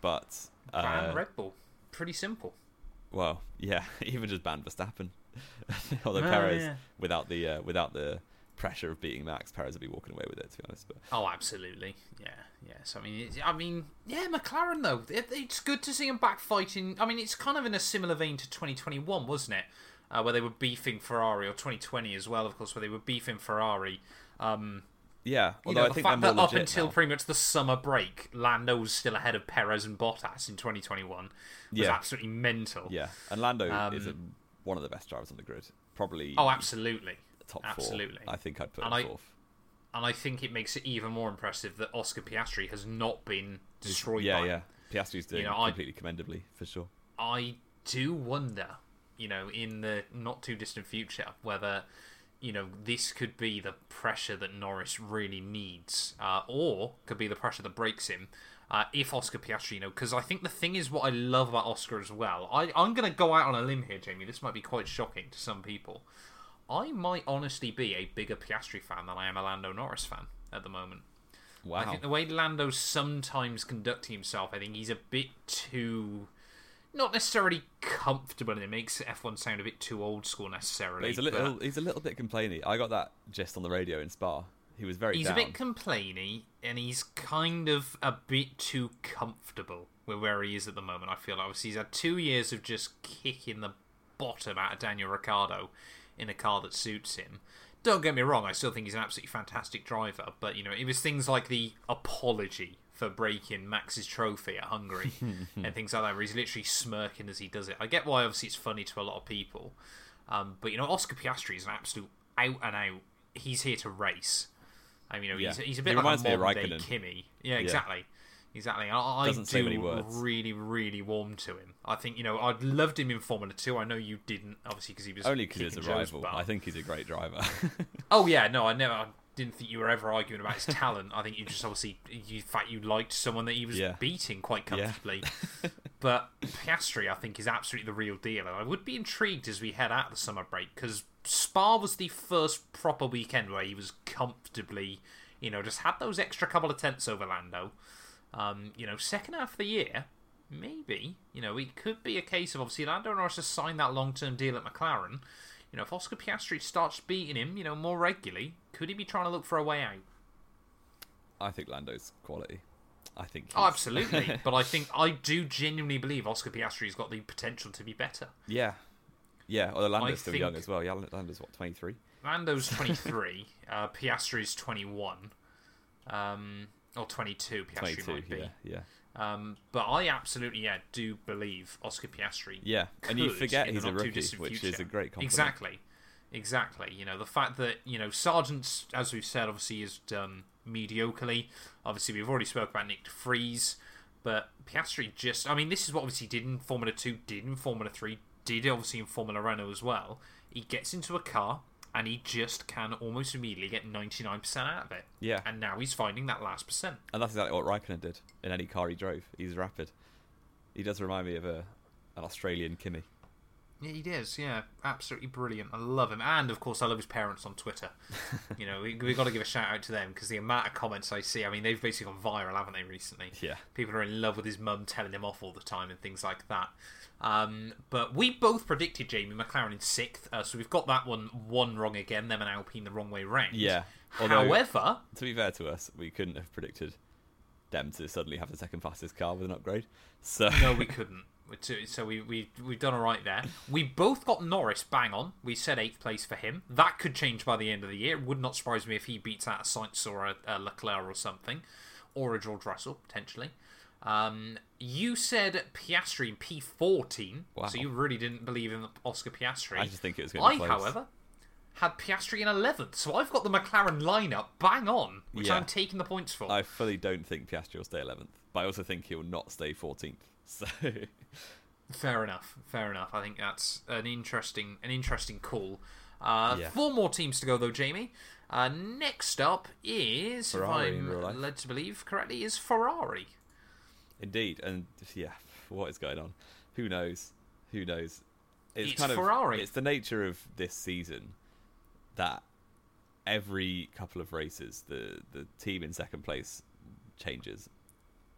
But uh, Ban Red Bull. Pretty simple. well, yeah, even just ban Verstappen. Although Oh, Perez, yeah. without the uh, without the pressure of beating Max, Perez would be walking away with it. To be honest, but Oh, absolutely. Yeah, yes. I mean, I mean, yeah, McLaren though. It, it's good to see them back fighting. I mean, it's kind of in a similar vein to 2021, wasn't it? Uh, where they were beefing Ferrari, or 2020 as well, of course, where they were beefing Ferrari. Um, yeah. you Although know, I the think fact that up until now. pretty much the summer break, Lando was still ahead of Perez and Bottas in 2021 was Yeah. absolutely mental. Yeah, and Lando Um, is a, one of the best drivers on the grid. Probably Oh, absolutely. Top absolutely. four. I think I'd put And I- fourth. And I think it makes it even more impressive that Oscar Piastri has not been destroyed Yeah, by yeah. Piastri's doing You know, I- completely commendably for sure. I do wonder, you know, in the not too distant future, whether, you know, this could be the pressure that Norris really needs, uh, or could be the pressure that breaks him. Uh, if Oscar Piastri, you know, because I think the thing is what I love about Oscar as well. I, I'm going to go out on a limb here, Jamie. This might be quite shocking to some people. I might honestly be a bigger Piastri fan than I am a Lando Norris fan at the moment. Wow. I think the way Lando sometimes conducting himself, I think he's a bit too, not necessarily comfortable, and it makes F1 sound a bit too old school necessarily. But he's a little he's a little bit complainy. I got that just on the radio in Spa. He was very he's down. a bit complainy, and he's kind of a bit too comfortable with where he is at the moment. I feel like obviously he's had two years of just kicking the bottom out of Daniel Ricciardo in a car that suits him. Don't get me wrong, I still think he's an absolutely fantastic driver, but you know, it was things like the apology for breaking Max's trophy at Hungary and things like that, where he's literally smirking as he does it. I get why obviously it's funny to a lot of people, um, but you know, Oscar Piastri is an absolute out and out. He's here to race. I mean, you know, Yeah. he's, he's a He bit like reminds a modern day Kimi. Yeah, exactly. Exactly. I, I Doesn't do words. really, really warm to him. I think, you know, I'd loved him in Formula 2. I know you didn't, obviously, because he was Only because he's a rival. butt. I think he's a great driver. Oh yeah, no, I never. I didn't think you were ever arguing about his talent. I think you just obviously, you, in fact, you liked someone that he was Yeah. beating quite Yeah. comfortably. but Piastri, I think, is absolutely the real deal. And I would be intrigued as we head out of the summer break because Spa was the first proper weekend where he was comfortably, you know, just had those extra couple of tenths over Lando. Um, you know, second half of the year, maybe, you know, it could be a case of obviously Lando Norris has signed that long term deal at McLaren. You know, if Oscar Piastri starts beating him, you know, more regularly, could he be trying to look for a way out? I think Lando's quality. I think. Oh, absolutely. but I think I do genuinely believe Oscar Piastri's got the potential to be better. yeah, yeah. Although Lando's still young as well. Yeah, Lando's what twenty three. Lando's 23, uh, Piastri's 21, um, or 22. Piastri Twenty two. might be. Yeah, yeah, Um, but I absolutely, yeah, do believe Oscar Piastri. yeah. And you forget he's a rookie, which is a great compliment. Exactly, exactly. You know the fact that you know Sargeant, as we've said, obviously has done mediocrely. Obviously, we've already spoke about Nyck De Vries, but Piastri just, I mean, this is what obviously did in Formula Two, did in Formula Three, did obviously in Formula Renault as well. He gets into a car and he just can almost immediately get ninety nine percent out of it. Yeah, And now he's finding that last percent. and that's exactly what Raikkonen did in any car he drove. He's rapid. He does remind me of a an Australian Kimi. Yeah, he does. Yeah, absolutely brilliant. I love him, and of course, I love his parents on Twitter. you know, we we got to give a shout out to them because the amount of comments I see. I mean, they've basically gone viral, haven't they, recently? Yeah, People are in love with his mum telling him off all the time and things like that. Um, but we both predicted Jamie McLaren in sixth, uh, so we've got that one one wrong again. Them and Alpine the wrong way round. yeah. Although, However, to be fair to us, we couldn't have predicted them to suddenly have the second fastest car with an upgrade. So no, we couldn't. So we we we've done all right there. We both got Norris bang on. We said eighth place for him. That could change by the end of the year. It would not surprise me if he beats out a Sainz or a, a Leclerc or something, or a George Russell potentially. Um, you said Piastri in P fourteen, Wow. so you really didn't believe in Oscar Piastri. I just think it was going to I, however, had Piastri in eleventh, so I've got the McLaren lineup bang on, which Yeah. I'm taking the points for. I fully don't think Piastri will stay 11th, but I also think he'll not stay 14th. So Fair enough. Fair enough. I think that's an interesting an interesting call. Uh, Yeah. Four more teams to go though, Jamie. Uh, next up is, Ferrari if I'm led to believe correctly, is Ferrari. indeed, and yeah, what is going on? Who knows? Who knows? It's kind of Ferrari. It's the nature of this season that every couple of races, the the team in second place changes,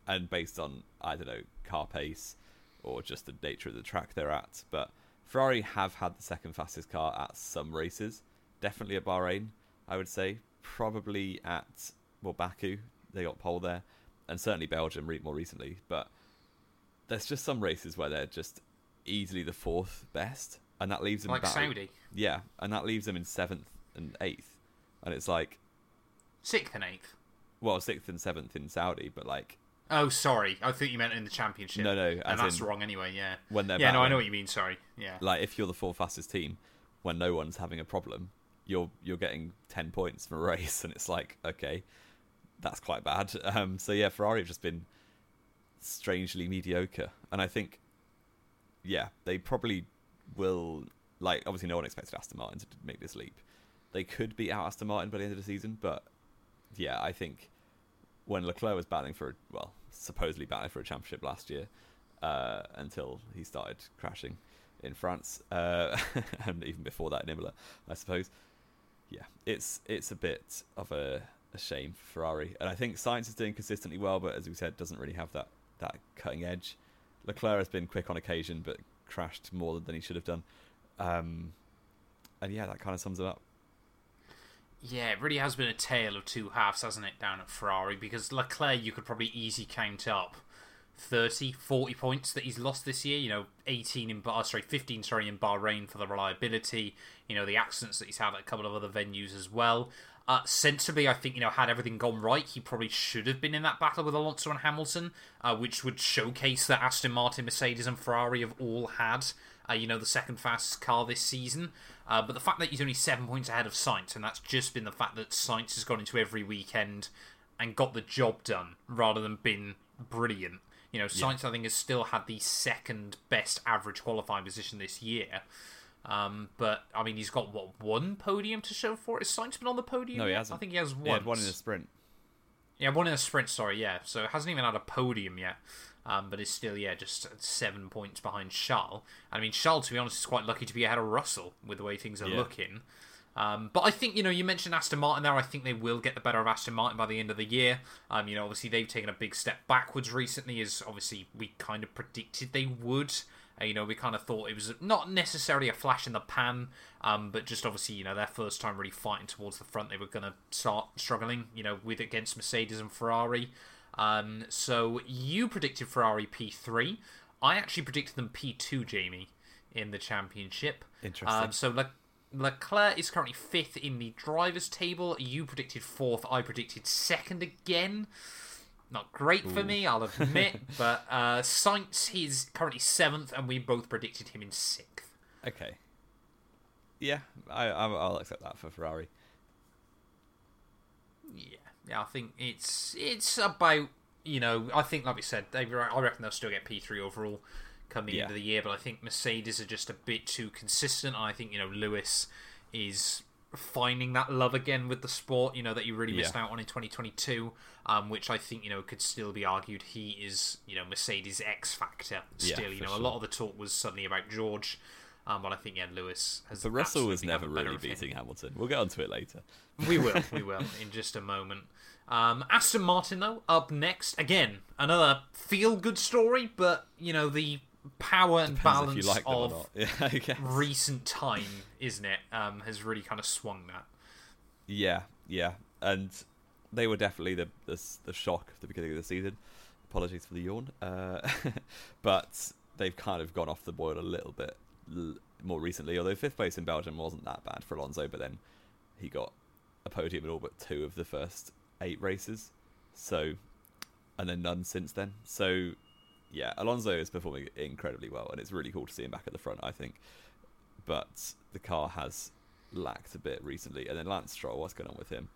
and based on I don't know car pace or just the nature of the track they're at. But Ferrari have had the second fastest car at some races, definitely at Bahrain, I would say, probably at well Baku, they got pole there, and certainly Belgium re- more recently. But there's just some races where they're just easily the fourth best, and that leaves them Like battle- Saudi. yeah, and that leaves them in seventh and eighth, and it's like, Sixth and eighth. well, sixth and seventh in Saudi, but like Oh, sorry. I thought you meant in the championship. No, no, And that's in wrong anyway, yeah. when they're Yeah, no, I know what you mean, sorry. Yeah. like if you're the fourth fastest team when no one's having a problem, you're you're getting ten points from a race, and it's like okay, that's quite bad. Um, so yeah, Ferrari have just been strangely mediocre, and I think yeah, they probably will. Like obviously, no one expected Aston Martin to make this leap. They could beat out Aston Martin by the end of the season, but yeah, I think when Leclerc was battling for a, well, supposedly battling for a championship last year, uh, until he started crashing in France, uh, and even before that in Imola, I suppose. Yeah, it's it's a bit of a, a shame for Ferrari, and I think Sainz is doing consistently well, but as we said, doesn't really have that that cutting edge. Leclerc has been quick on occasion, but crashed more than he should have done. Um, and yeah, that kind of sums it up. Yeah, it really has been a tale of two halves, hasn't it, down at Ferrari? Because Leclerc, you could probably easily count up 30, 40 points that he's lost this year. You know, 18 in, Bah- sorry, 15, sorry, in Bahrain for the reliability. You know, the accidents that he's had at a couple of other venues as well. Uh, sensibly, I think, you know, had everything gone right, he probably should have been in that battle with Alonso and Hamilton, uh, which would showcase that Aston Martin, Mercedes, and Ferrari have all had, uh, you know, the second fastest car this season. Uh, but the fact that he's only seven points ahead of Sainz, and that's just been the fact that Sainz has gone into every weekend and got the job done rather than been brilliant. You know, Sainz, I think, has still had the second best average qualifying position this year. Um, but I mean, he's got what one podium to show for it. Has Sainz been on the podium? No, he hasn't. I think he has one. He had one in a sprint. Yeah, one in a sprint. Sorry, yeah. So it hasn't even had a podium yet. Um, but it's still, yeah, just seven points behind Charles. I mean, Charles, to be honest, is quite lucky to be ahead of Russell with the way things are Yeah. looking. Um, but I think, you know, you mentioned Aston Martin there. I think they will get the better of Aston Martin by the end of the year. Um, you know, obviously they've taken a big step backwards recently, as obviously we kind of predicted they would. Uh, you know, we kind of thought it was not necessarily a flash in the pan, um, but just obviously, you know, their first time really fighting towards the front, they were going to start struggling, you know, with against Mercedes and Ferrari. Um, so you predicted Ferrari P3. I actually predicted them P2, Jamie, in the championship. Interesting. Um, so Le- Leclerc is currently fifth in the drivers' table. You predicted fourth. I predicted second again. Not great for me, I'll admit. but uh, Sainz, he's currently seventh, and we both predicted him in sixth. Okay. Yeah, I, I I'll accept that for Ferrari. Yeah, yeah, I think it's it's about you know I think like we said, they I reckon they'll still get P three overall coming Yeah. into the year, but I think Mercedes are just a bit too consistent. I think you know Lewis is finding that love again with the sport, you know that he really missed Yeah. out on in 2022, um, which I think you know could still be argued he is you know Mercedes X factor Yeah, still. you for know a lot of the talk was suddenly about George. Um, but I think yeah, Lewis has. But Russell was never got the better really beating Hamilton. We'll get onto it later. We will, we will, in just a moment. Um, Aston Martin, though, up next. Again, another feel good story, but, you know, the power and balance like of. Yeah, recent time, isn't it, um, has really kind of swung that. Yeah, yeah, and they were definitely the the, the shock at the beginning of the season. Apologies for the yawn, uh, but they've kind of gone off the boil a little bit l- more recently. Although fifth place in Belgium wasn't that bad for Alonso, but then he got a podium in all but two of the first eight races, so and then none since then. So yeah, Alonso is performing incredibly well, and it's really cool to see him back at the front. I think, but the car has lacked a bit recently. And then Lance Stroll, what's going on with him?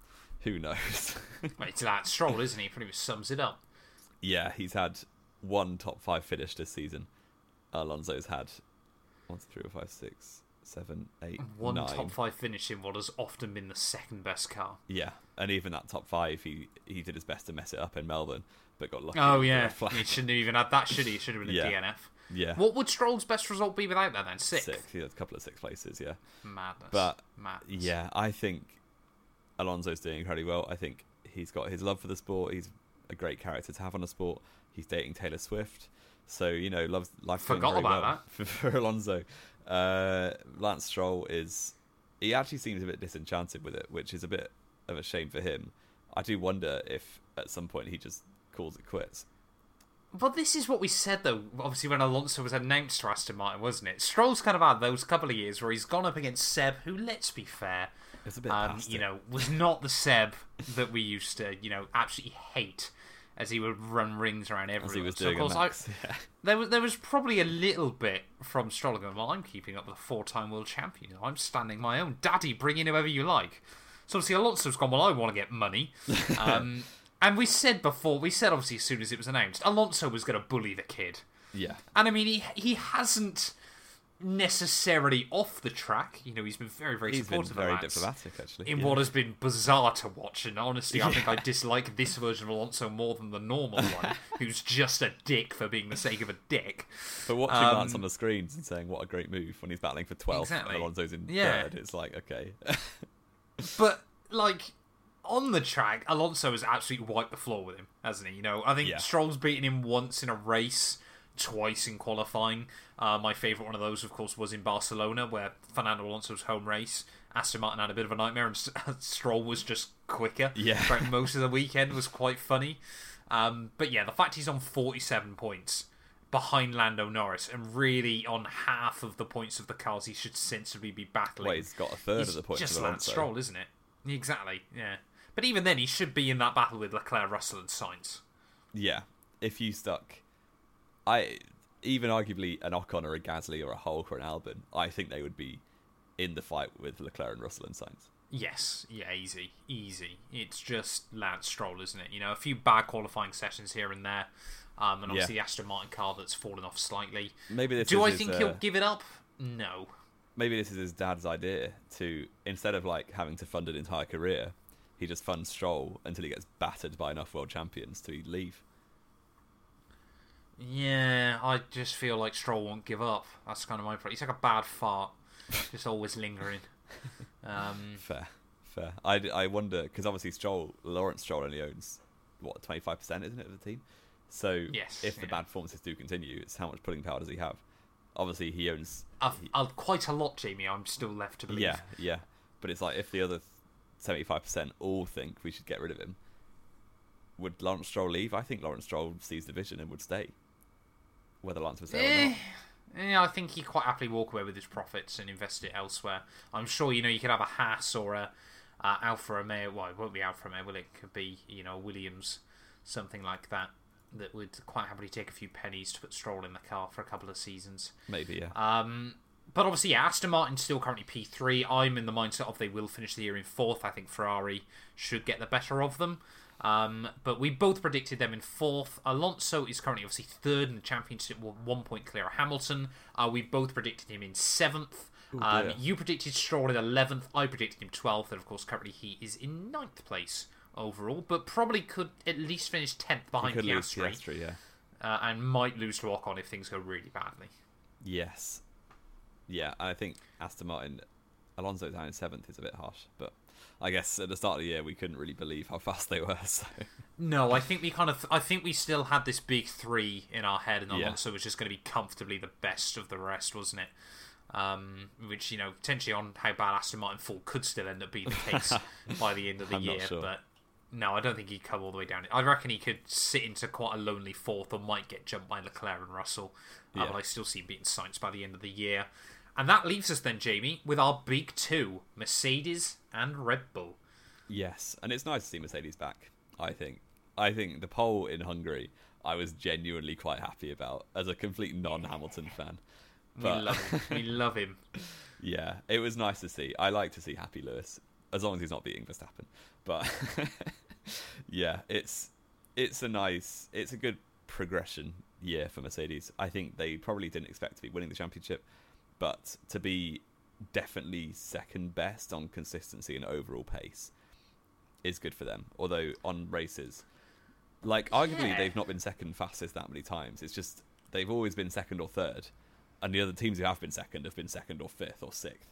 Who knows? Well, it's that Stroll, isn't he? Pretty much sums it up. yeah, he's had one top five finish this season. Alonso's had one, two, three, four, five, six, seven, eight, One nine. top five finish in what has often been the second best car. Yeah, and even that top five, he he did his best to mess it up in Melbourne, but got lucky. Oh, yeah. He shouldn't have even had that, should he? It should have been a Yeah. DNF. Yeah, What would Stroll's best result be without that then? Sixth? six. He had a couple of six places. Yeah, Madness. But, Madness. yeah. I think Alonso's doing incredibly well. I think he's got his love for the sport. He's a great character to have on a sport. He's dating Taylor Swift, so you know, loves life. Forgot about well for, for Alonso. Uh, Lance Stroll is. He actually seems a bit disenchanted with it, which is a bit of a shame for him. I do wonder if at some point he just calls it quits. But this is what we said, though. Obviously, when Alonso was announced to Aston Martin, wasn't it? Stroll's kind of had those couple of years where he's gone up against Seb, who, let's be fair, It's a bit um, you know, was not the Seb that we used to, you know, absolutely hate as he would run rings around everyone. as he was so, of course, a I, max. Yeah. there was there was probably a little bit from Stroll going, well, I'm keeping up with a four-time world champion. I'm standing my own. Daddy, bring in whoever you like. So obviously Alonso's gone, well, I want to get money. Um, and we said before, we said obviously as soon as it was announced, Alonso was going to bully the kid. yeah, And I mean, he he hasn't necessarily off the track. You know, he's been very, very he's been supportive very of Lance diplomatic actually. in yeah. what has been bizarre to watch. And honestly, I think I dislike this version of Alonso more than the normal one, who's just a dick for being the sake of a dick. But watching Um, Lance on the screens and saying what a great move when he's battling for 12th Exactly. and Alonso's in Yeah. third, it's like, okay. But like on the track, Alonso has absolutely wiped the floor with him, hasn't he? You know, I think Yeah. Stroll's beaten him once in a race, twice in qualifying. Uh, my favourite one of those, of course, was in Barcelona, where Fernando Alonso's home race. Aston Martin had a bit of a nightmare, and Stroll was just quicker. Yeah. throughout most of the weekend was quite funny. Um, but yeah, the fact he's on forty-seven points behind Lando Norris, and really on half of the points of the cars he should sensibly be battling. well, he's got a third He's of the points just Lance Stroll, isn't it? Exactly. Yeah. But even then, he should be in that battle with Leclerc, Russell, and Sainz. Yeah, if you stuck, I even arguably an Ocon or a Gasly or a Hulk or an Albon, I think they would be in the fight with Leclerc and Russell and Sainz. Yes. Yeah. Easy. Easy. It's just Lance Stroll, isn't it? You know, a few bad qualifying sessions here and there, um, and obviously the Aston Martin car that's fallen off slightly. Maybe this Do I his, think uh, he'll give it up? No. maybe this is his dad's idea to instead of like having to fund an entire career, he just funds Stroll until he gets battered by enough world champions to leave. Yeah, I just feel like Stroll won't give up. That's kind of my problem. He's like a bad fart, just always lingering. Um, Fair, fair. I, I wonder because obviously Stroll, Lawrence Stroll only owns what twenty five percent, isn't it, of the team? So Yes, if the yeah. bad performances do continue, it's how much pulling power does he have? Obviously, he owns. I've, I've quite a lot, Jamie. I'm still left to believe. Yeah, yeah. But it's like if the other seventy-five percent all think we should get rid of him, would Lawrence Stroll leave? I think Lawrence Stroll sees the vision and would stay, whether Lance was there or Eh, not. yeah, I think he'd quite happily walk away with his profits and invest it elsewhere. I'm sure you know you could have a Haas or a uh, Alfa Romeo. Well, it won't be Alfa Romeo, will it? It Could be you know Williams, something like that. That would quite happily take a few pennies to put Stroll in the car for a couple of seasons. Maybe, yeah. Um, but obviously, yeah, Aston Martin's still currently P3. I'm in the mindset of they will finish the year in fourth. I think Ferrari should get the better of them. Um, but we both predicted them in fourth. Alonso is currently obviously third in the championship, one point clear of Hamilton. Uh, we both predicted him in seventh. Um, you predicted Stroll in 11th. I predicted him 12th. And of course, currently he is in ninth place overall, but probably could at least finish 10th behind could lose to Piastri Piastri, yeah. uh, and might lose to Ocon if things go really badly. Yes. Yeah, I think Aston Martin, Alonso down in seventh is a bit harsh, but I guess at the start of the year we couldn't really believe how fast they were. So No, I think we kind of, I think we still had this big three in our head, and Yeah. Alonso was just going to be comfortably the best of the rest, wasn't it? Um, which you know, potentially on how bad Aston Martin fall could still end up being the case by the end of the I'm year, sure. but no, I don't think he'd come all the way down. I reckon he could sit into quite a lonely fourth, or might get jumped by Leclerc and Russell. Uh, Yeah. But I still see him beating Sainz by the end of the year, and that leaves us then, Jamie, with our big two: Mercedes and Red Bull. yes, and it's nice to see Mercedes back. I think. I think the pole in Hungary, I was genuinely quite happy about as a complete non-Hamilton fan. We But love him. we love him. yeah, it was nice to see. I like to see Happy Lewis as long as he's not beating Verstappen. But yeah, it's it's a nice, it's a good progression year for Mercedes. I think they probably didn't expect to be winning the championship, but to be definitely second best on consistency and overall pace is good for them. Although on races, like arguably Yeah. they've not been second fastest that many times. It's just they've always been second or third, and the other teams who have been second have been second or fifth or sixth.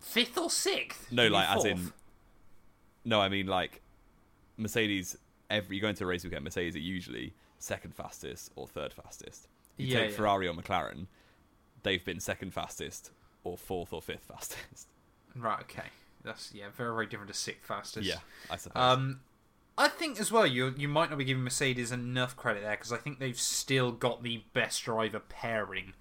Fifth or sixth? No, like as in. No, I mean like Mercedes. Every you go into a race weekend, Mercedes are usually second fastest or third fastest. You Yeah, take yeah. Ferrari or McLaren, they've been second fastest or fourth or fifth fastest. Right. Okay. That's yeah, very very different to sixth fastest. Yeah, I suppose. Um, I think as well you you might not be giving Mercedes enough credit there because I think they've still got the best driver pairing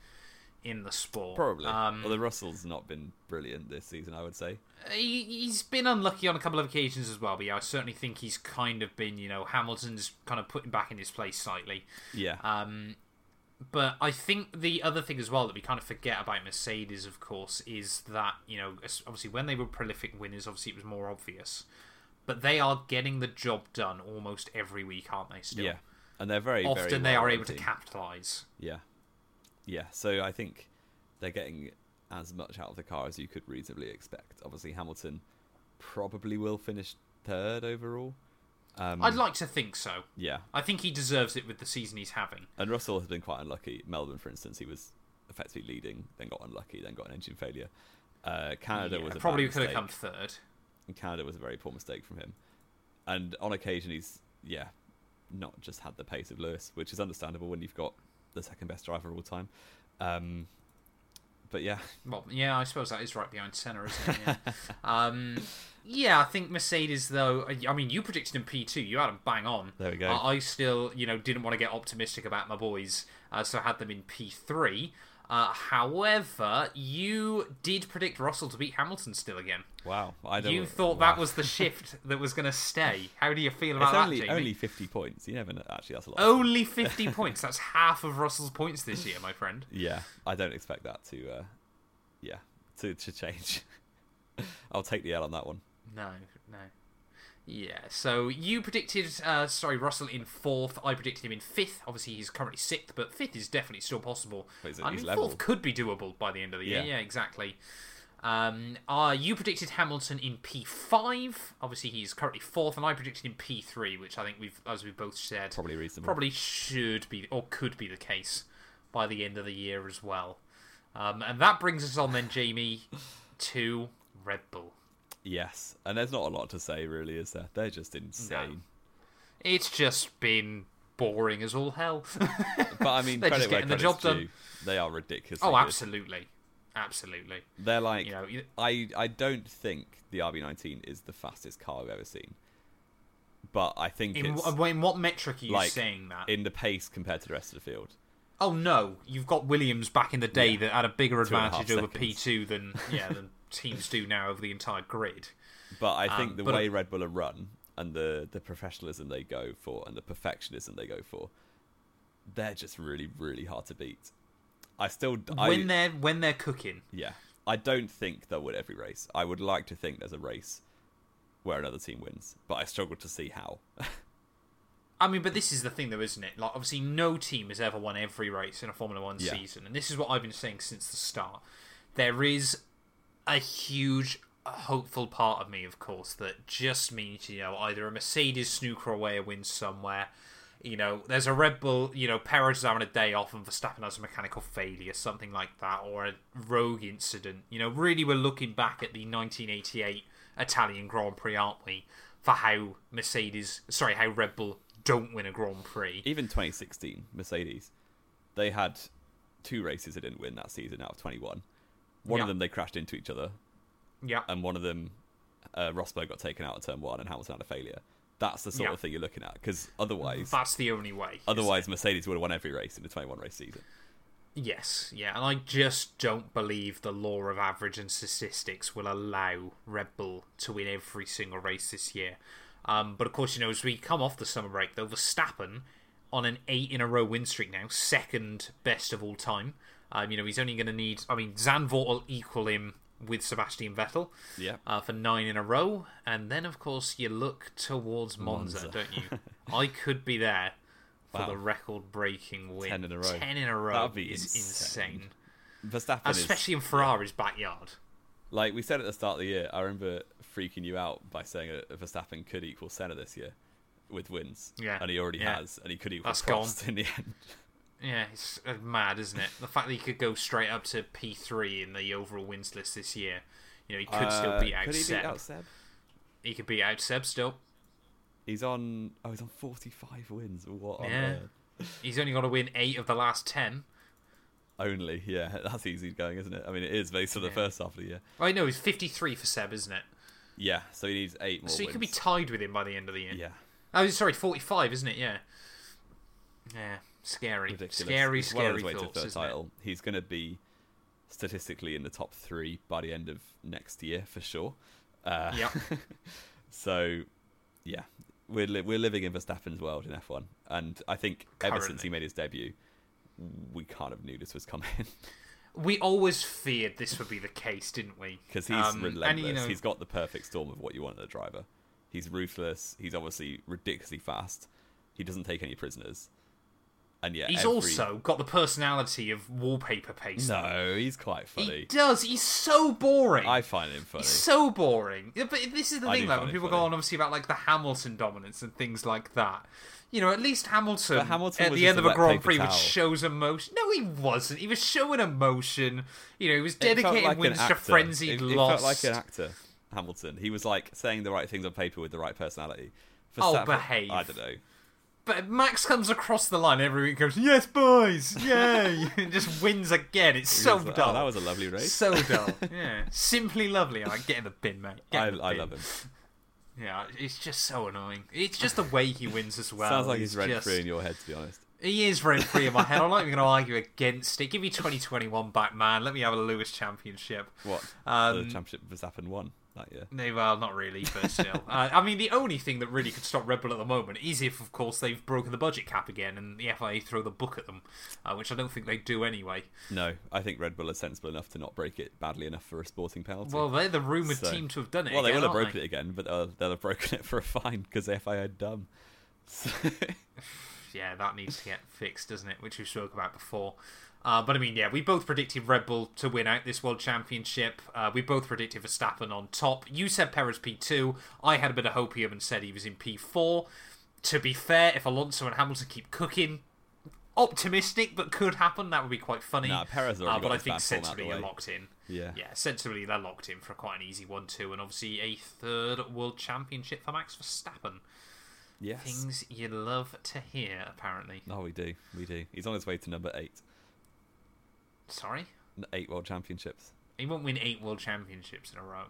in the sport. Probably. Um, Although Russell's not been brilliant this season, I would say. he, he's been unlucky on a couple of occasions as well, but yeah, I certainly think he's kind of been you know Hamilton's kind of putting back in his place slightly. Yeah. Um, but I think the other thing as well that we kind of forget about Mercedes, of course, is that you know obviously when they were prolific winners, obviously it was more obvious, but they are getting the job done almost every week, aren't they? Still, yeah. And they're very often very they are able to capitalize. Yeah. Yeah. So I think they're getting as much out of the car as you could reasonably expect. Obviously, Hamilton probably will finish third overall. Um, I'd like to think so. Yeah. I think he deserves it with the season he's having. And Russell has been quite unlucky. Melbourne, for instance, he was effectively leading, then got unlucky, then got an engine failure. Uh, Canada Yeah, was a probably could have come third. And Canada was a very poor mistake from him. And on occasion, he's yeah, not just had the pace of Lewis, which is understandable when you've got the second best driver of all time. Um, but yeah, Well, yeah, I suppose that is right behind Senna, isn't it? Yeah. um, yeah, I think Mercedes, though. I mean, you predicted him P two. You had him bang on. There we go. I I still, you know, didn't want to get optimistic about my boys, uh, so I had them in P three. Uh, however, you did predict Russell to beat Hamilton still again. wow, I don't. You thought wow. that was the shift that was going to stay. How do you feel It's about that, only Jamie? only fifty points. You never know. Actually, that's a lot. Only 50 points. That's half of Russell's points this year, my friend. Yeah, I don't expect that to. Uh, yeah, to to change. I'll take the L on that one. No. Yeah, so you predicted, uh, sorry, Russell in fourth. I predicted him in fifth. Obviously, he's currently sixth, but fifth is definitely still possible. I mean, level. fourth could be doable by the end of the year. Yeah. Yeah, exactly. Um, uh, you predicted Hamilton in P5. Obviously, he's currently fourth, and I predicted in P3, which I think we've, as we've both said, Probably reasonable. probably should be or could be the case by the end of the year as well. Um, and that brings us on then, Jamie, to Red Bull. Yes, and there's not a lot to say really, is there? They're just insane. It's just been boring as all hell. But I mean, They're just getting the job done. They are ridiculous. oh, absolutely, absolutely. They're like You know, you- I I don't think the RB19 is the fastest car I've ever seen, but I think in, it's in what metric are you like saying that? in the pace compared to the rest of the field. Oh no, you've got Williams back in the day Yeah. that had a bigger Two and a half advantage over. P2 than yeah than teams do now over the entire grid. But I think Um, the way Red Bull are run and the the professionalism they go for and the perfectionism they go for, they're just really really hard to beat. I still I, when they're when they're cooking, yeah I don't think they'll win every race. I would like to think there's a race where another team wins, but I struggle to see how. I mean, but this is the thing, though, isn't it? Like, obviously, no team has ever won every race in a Formula One Yeah. season, and this is what I've been saying since the start. There is a huge hopeful part of me, of course, that just means you know either a Mercedes snooker away a win somewhere. You know, there's a Red Bull. You know, Perez having a day off, and Verstappen has a mechanical failure, something like that, or a rogue incident. You know, really, we're looking back at the 1988 Italian Grand Prix, aren't we? For how Mercedes, sorry, how Red Bull don't win a Grand Prix. Even 2016 Mercedes, they had two races they didn't win that season out of 21. One Yeah. of them they crashed into each other, Yeah, and one of them uh, Rosberg got taken out of turn one, and Hamilton had a failure. That's the sort Yeah. of thing you're looking at because otherwise, that's the only way. otherwise Mercedes would have won every race in the 21 race season. Yes, yeah, and I just don't believe the law of average and statistics will allow Red Bull to win every single race this year. Um, but of course, you know, as we come off the summer break, though, Verstappen on an eight in a row win streak now, second best of all time. Um, you know, he's only going to need. I mean, Zandvoort will equal him with Sebastian Vettel Yeah, uh, for nine in a row, and then of course you look towards Monza, Monza. don't you? I could be there for Wow. the record-breaking win. Ten in a row. Ten in a row That'd be is insane. insane, Verstappen is especially in Ferrari's backyard. like we said at the start of the year. I remember freaking you out by saying a Verstappen could equal Senna this year with wins, Yeah, and he already yeah. has, and he could equal That's Prost in the end. Yeah, it's uh, mad, isn't it? The fact that he could go straight up to P3 in the overall wins list this year. You know, he could still Uh, beat out could he Seb. beat out Seb? He could beat out Seb still. He's on. Oh, he's on 45 wins. What Yeah. He's only got to win eight of the last ten. Only, yeah, that's easy going, isn't it? I mean, it is based on the first half of the year. Oh, no, he's 53 for Seb, isn't it? Yeah, so he needs eight more. so he wins. could be tied with him by the end of the year. Yeah, Oh, sorry, 45, isn't it? Yeah. Yeah, scary. ridiculous. Scary, He's well on scary his way to third title. He's going to be statistically in the top three by the end of next year for sure. Uh, it? Yep. So, yeah, we're li- we're living in Verstappen's world in F1, and I think ever since he made his debut, we kind of knew this was coming We always feared this would be the case, didn't we? because he's Um, relentless. And, you know, He's got the perfect storm of what you want in a driver. He's ruthless. He's obviously ridiculously fast. He doesn't take any prisoners, and yeah, he's every- also got the personality of wallpaper paste. no. He's quite funny. He does. He's so boring. I find him funny. He's so boring. But this is the I thing, though, like when people go on obviously about like the Hamilton dominance and things like that. You know, at least Hamilton, But Hamilton at the end of a Grand Prix, which shows emotion. No, he wasn't. He was showing emotion. You know, he was dedicating like wins to frenzied it, it loss. felt like an actor. Hamilton. He was like saying the right things on paper with the right personality. For Oh, Verstappen- behave. I don't know. But Max comes across the line every week and goes, Yes, boys, yay! and just wins again. It's so like, dull. Oh, that was a lovely race. So dull. Yeah. Simply lovely. I get in the bin, mate. Get I, I bin. love him. Yeah, it's just so annoying. It's just the way he wins as well. Sounds like he's rent just- free in your head, to be honest. He is rent free in my head. I'm not even going to argue against it. Give me 2021 back, man. Let me have a Lewis Championship. What? Um, the championship Verstappen won that year. No, well, not really, but still. uh, I mean, the only thing that really could stop Red Bull at the moment is if, of course, they've broken the budget cap again and the FIA throw the book at them, uh, which I don't think they do anyway. No, I think Red Bull are sensible enough to not break it badly enough for a sporting penalty. Well, they're the rumoured So- team to have done it. Well, they will have broken it again, but they'll, they'll have broken it for a fine because the FIA are dumb. So- yeah, that needs to get fixed, doesn't it? Which we spoke about before. Uh, but I mean, yeah, we both predicted Red Bull to win out this World Championship. Uh, we both predicted Verstappen on top. You said Perez P2. I had a bit of hopium and said he was in P4. To be fair, if Alonso and Hamilton keep cooking, optimistic, but could happen. That would be quite funny. Nah, Perez uh, but I think bad form out the sensibly you're locked in. yeah. Yeah, sensibly they're locked in for quite an easy one-two, and obviously a third World Championship for Max Verstappen. Yes. Things you love to hear, apparently. Oh, we do. We do. He's on his way to number eight. Sorry? Eight world championships. He won't win eight world championships in a row.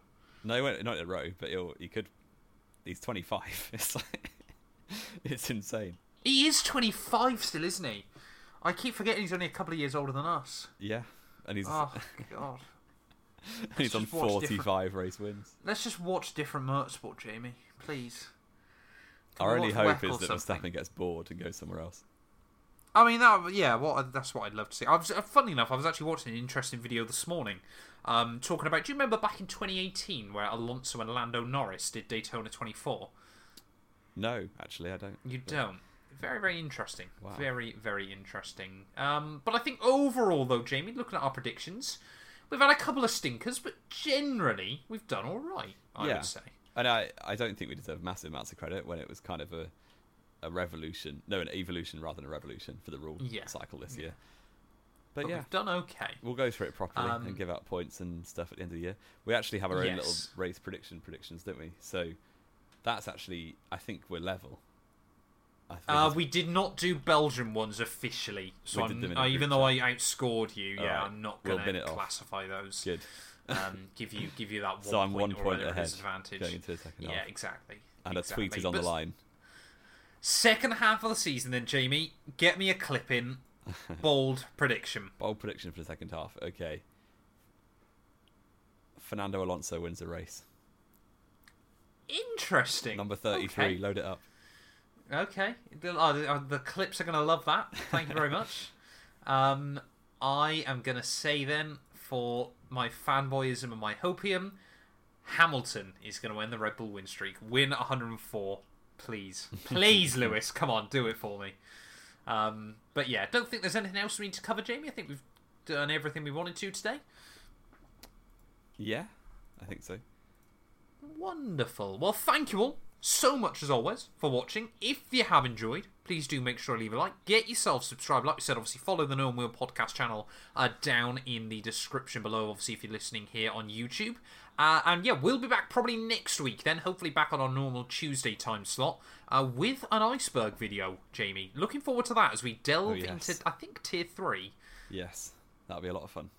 No, he won't, not in a row, but he'll, he could. He's 25. It's like. it's insane. He is 25 still, isn't he? I keep forgetting he's only a couple of years older than us. Yeah. And he's, Oh, God. and he's on 45 race wins. Let's just watch different motorsport, Jamie. Please. Can Our only hope is that something? Verstappen gets bored and goes somewhere else. I mean, that yeah, what that's what I'd love to see. I was, uh, funny enough, I was actually watching an interesting video this morning, um, talking about. Do you remember back in 2018 where Alonso and Lando Norris did Daytona 24? No, actually, I don't. You don't. Very, very interesting. Wow. Very, very interesting. Um, but I think overall, though, Jamie, looking at our predictions, we've had a couple of stinkers, but generally we've done all right. I Yeah. would say. And I, I don't think we deserve massive amounts of credit when it was kind of a, a revolution, no, an evolution rather than a revolution for the rule Yeah. cycle this Yeah. year. But, But yeah, we've done okay. we'll go through it properly Um, and give out points and stuff at the end of the year. We actually have our own little race prediction predictions, don't we? So that's actually, I think we're level. I think Uh, we did not do Belgium ones officially, so We I'm, them in uh, even though I outscored you, yeah, Alright, I'm not we'll going to it off. classify those. good. Um, give you give you that one So I'm point one point ahead going into the second Yeah, half. exactly. And exactly. a tweet is on But the line. Second half of the season, then Jamie, get me a clip in. Bold prediction. Bold prediction for the second half. Okay. Fernando Alonso wins the race. Interesting. Number 33, Okay. load it up. Okay, the, uh, the, uh, clips are going to love that. Thank you very much. Um, I am going to say then for my fanboyism and my hopium, Hamilton is going to win the Red Bull win streak. Win 104, please, please, Lewis. Come on, do it for me. Um, but yeah, don't think there's anything else we need to cover, Jamie. I think we've done everything we wanted to today. Yeah, I think so. Wonderful. Well, thank you all so much as always for watching. If you have enjoyed, please do make sure to leave a like. Get yourself subscribed. Like we said, obviously follow the No Wheel podcast channel uh, down in the description below. Obviously, if you're listening here on YouTube. Uh, and yeah, we'll be back probably next week. Then hopefully back on our normal Tuesday time slot uh, with an iceberg video. Jamie, looking forward to that as we delve Oh, yes. into I think tier three. Yes, that'll be a lot of fun.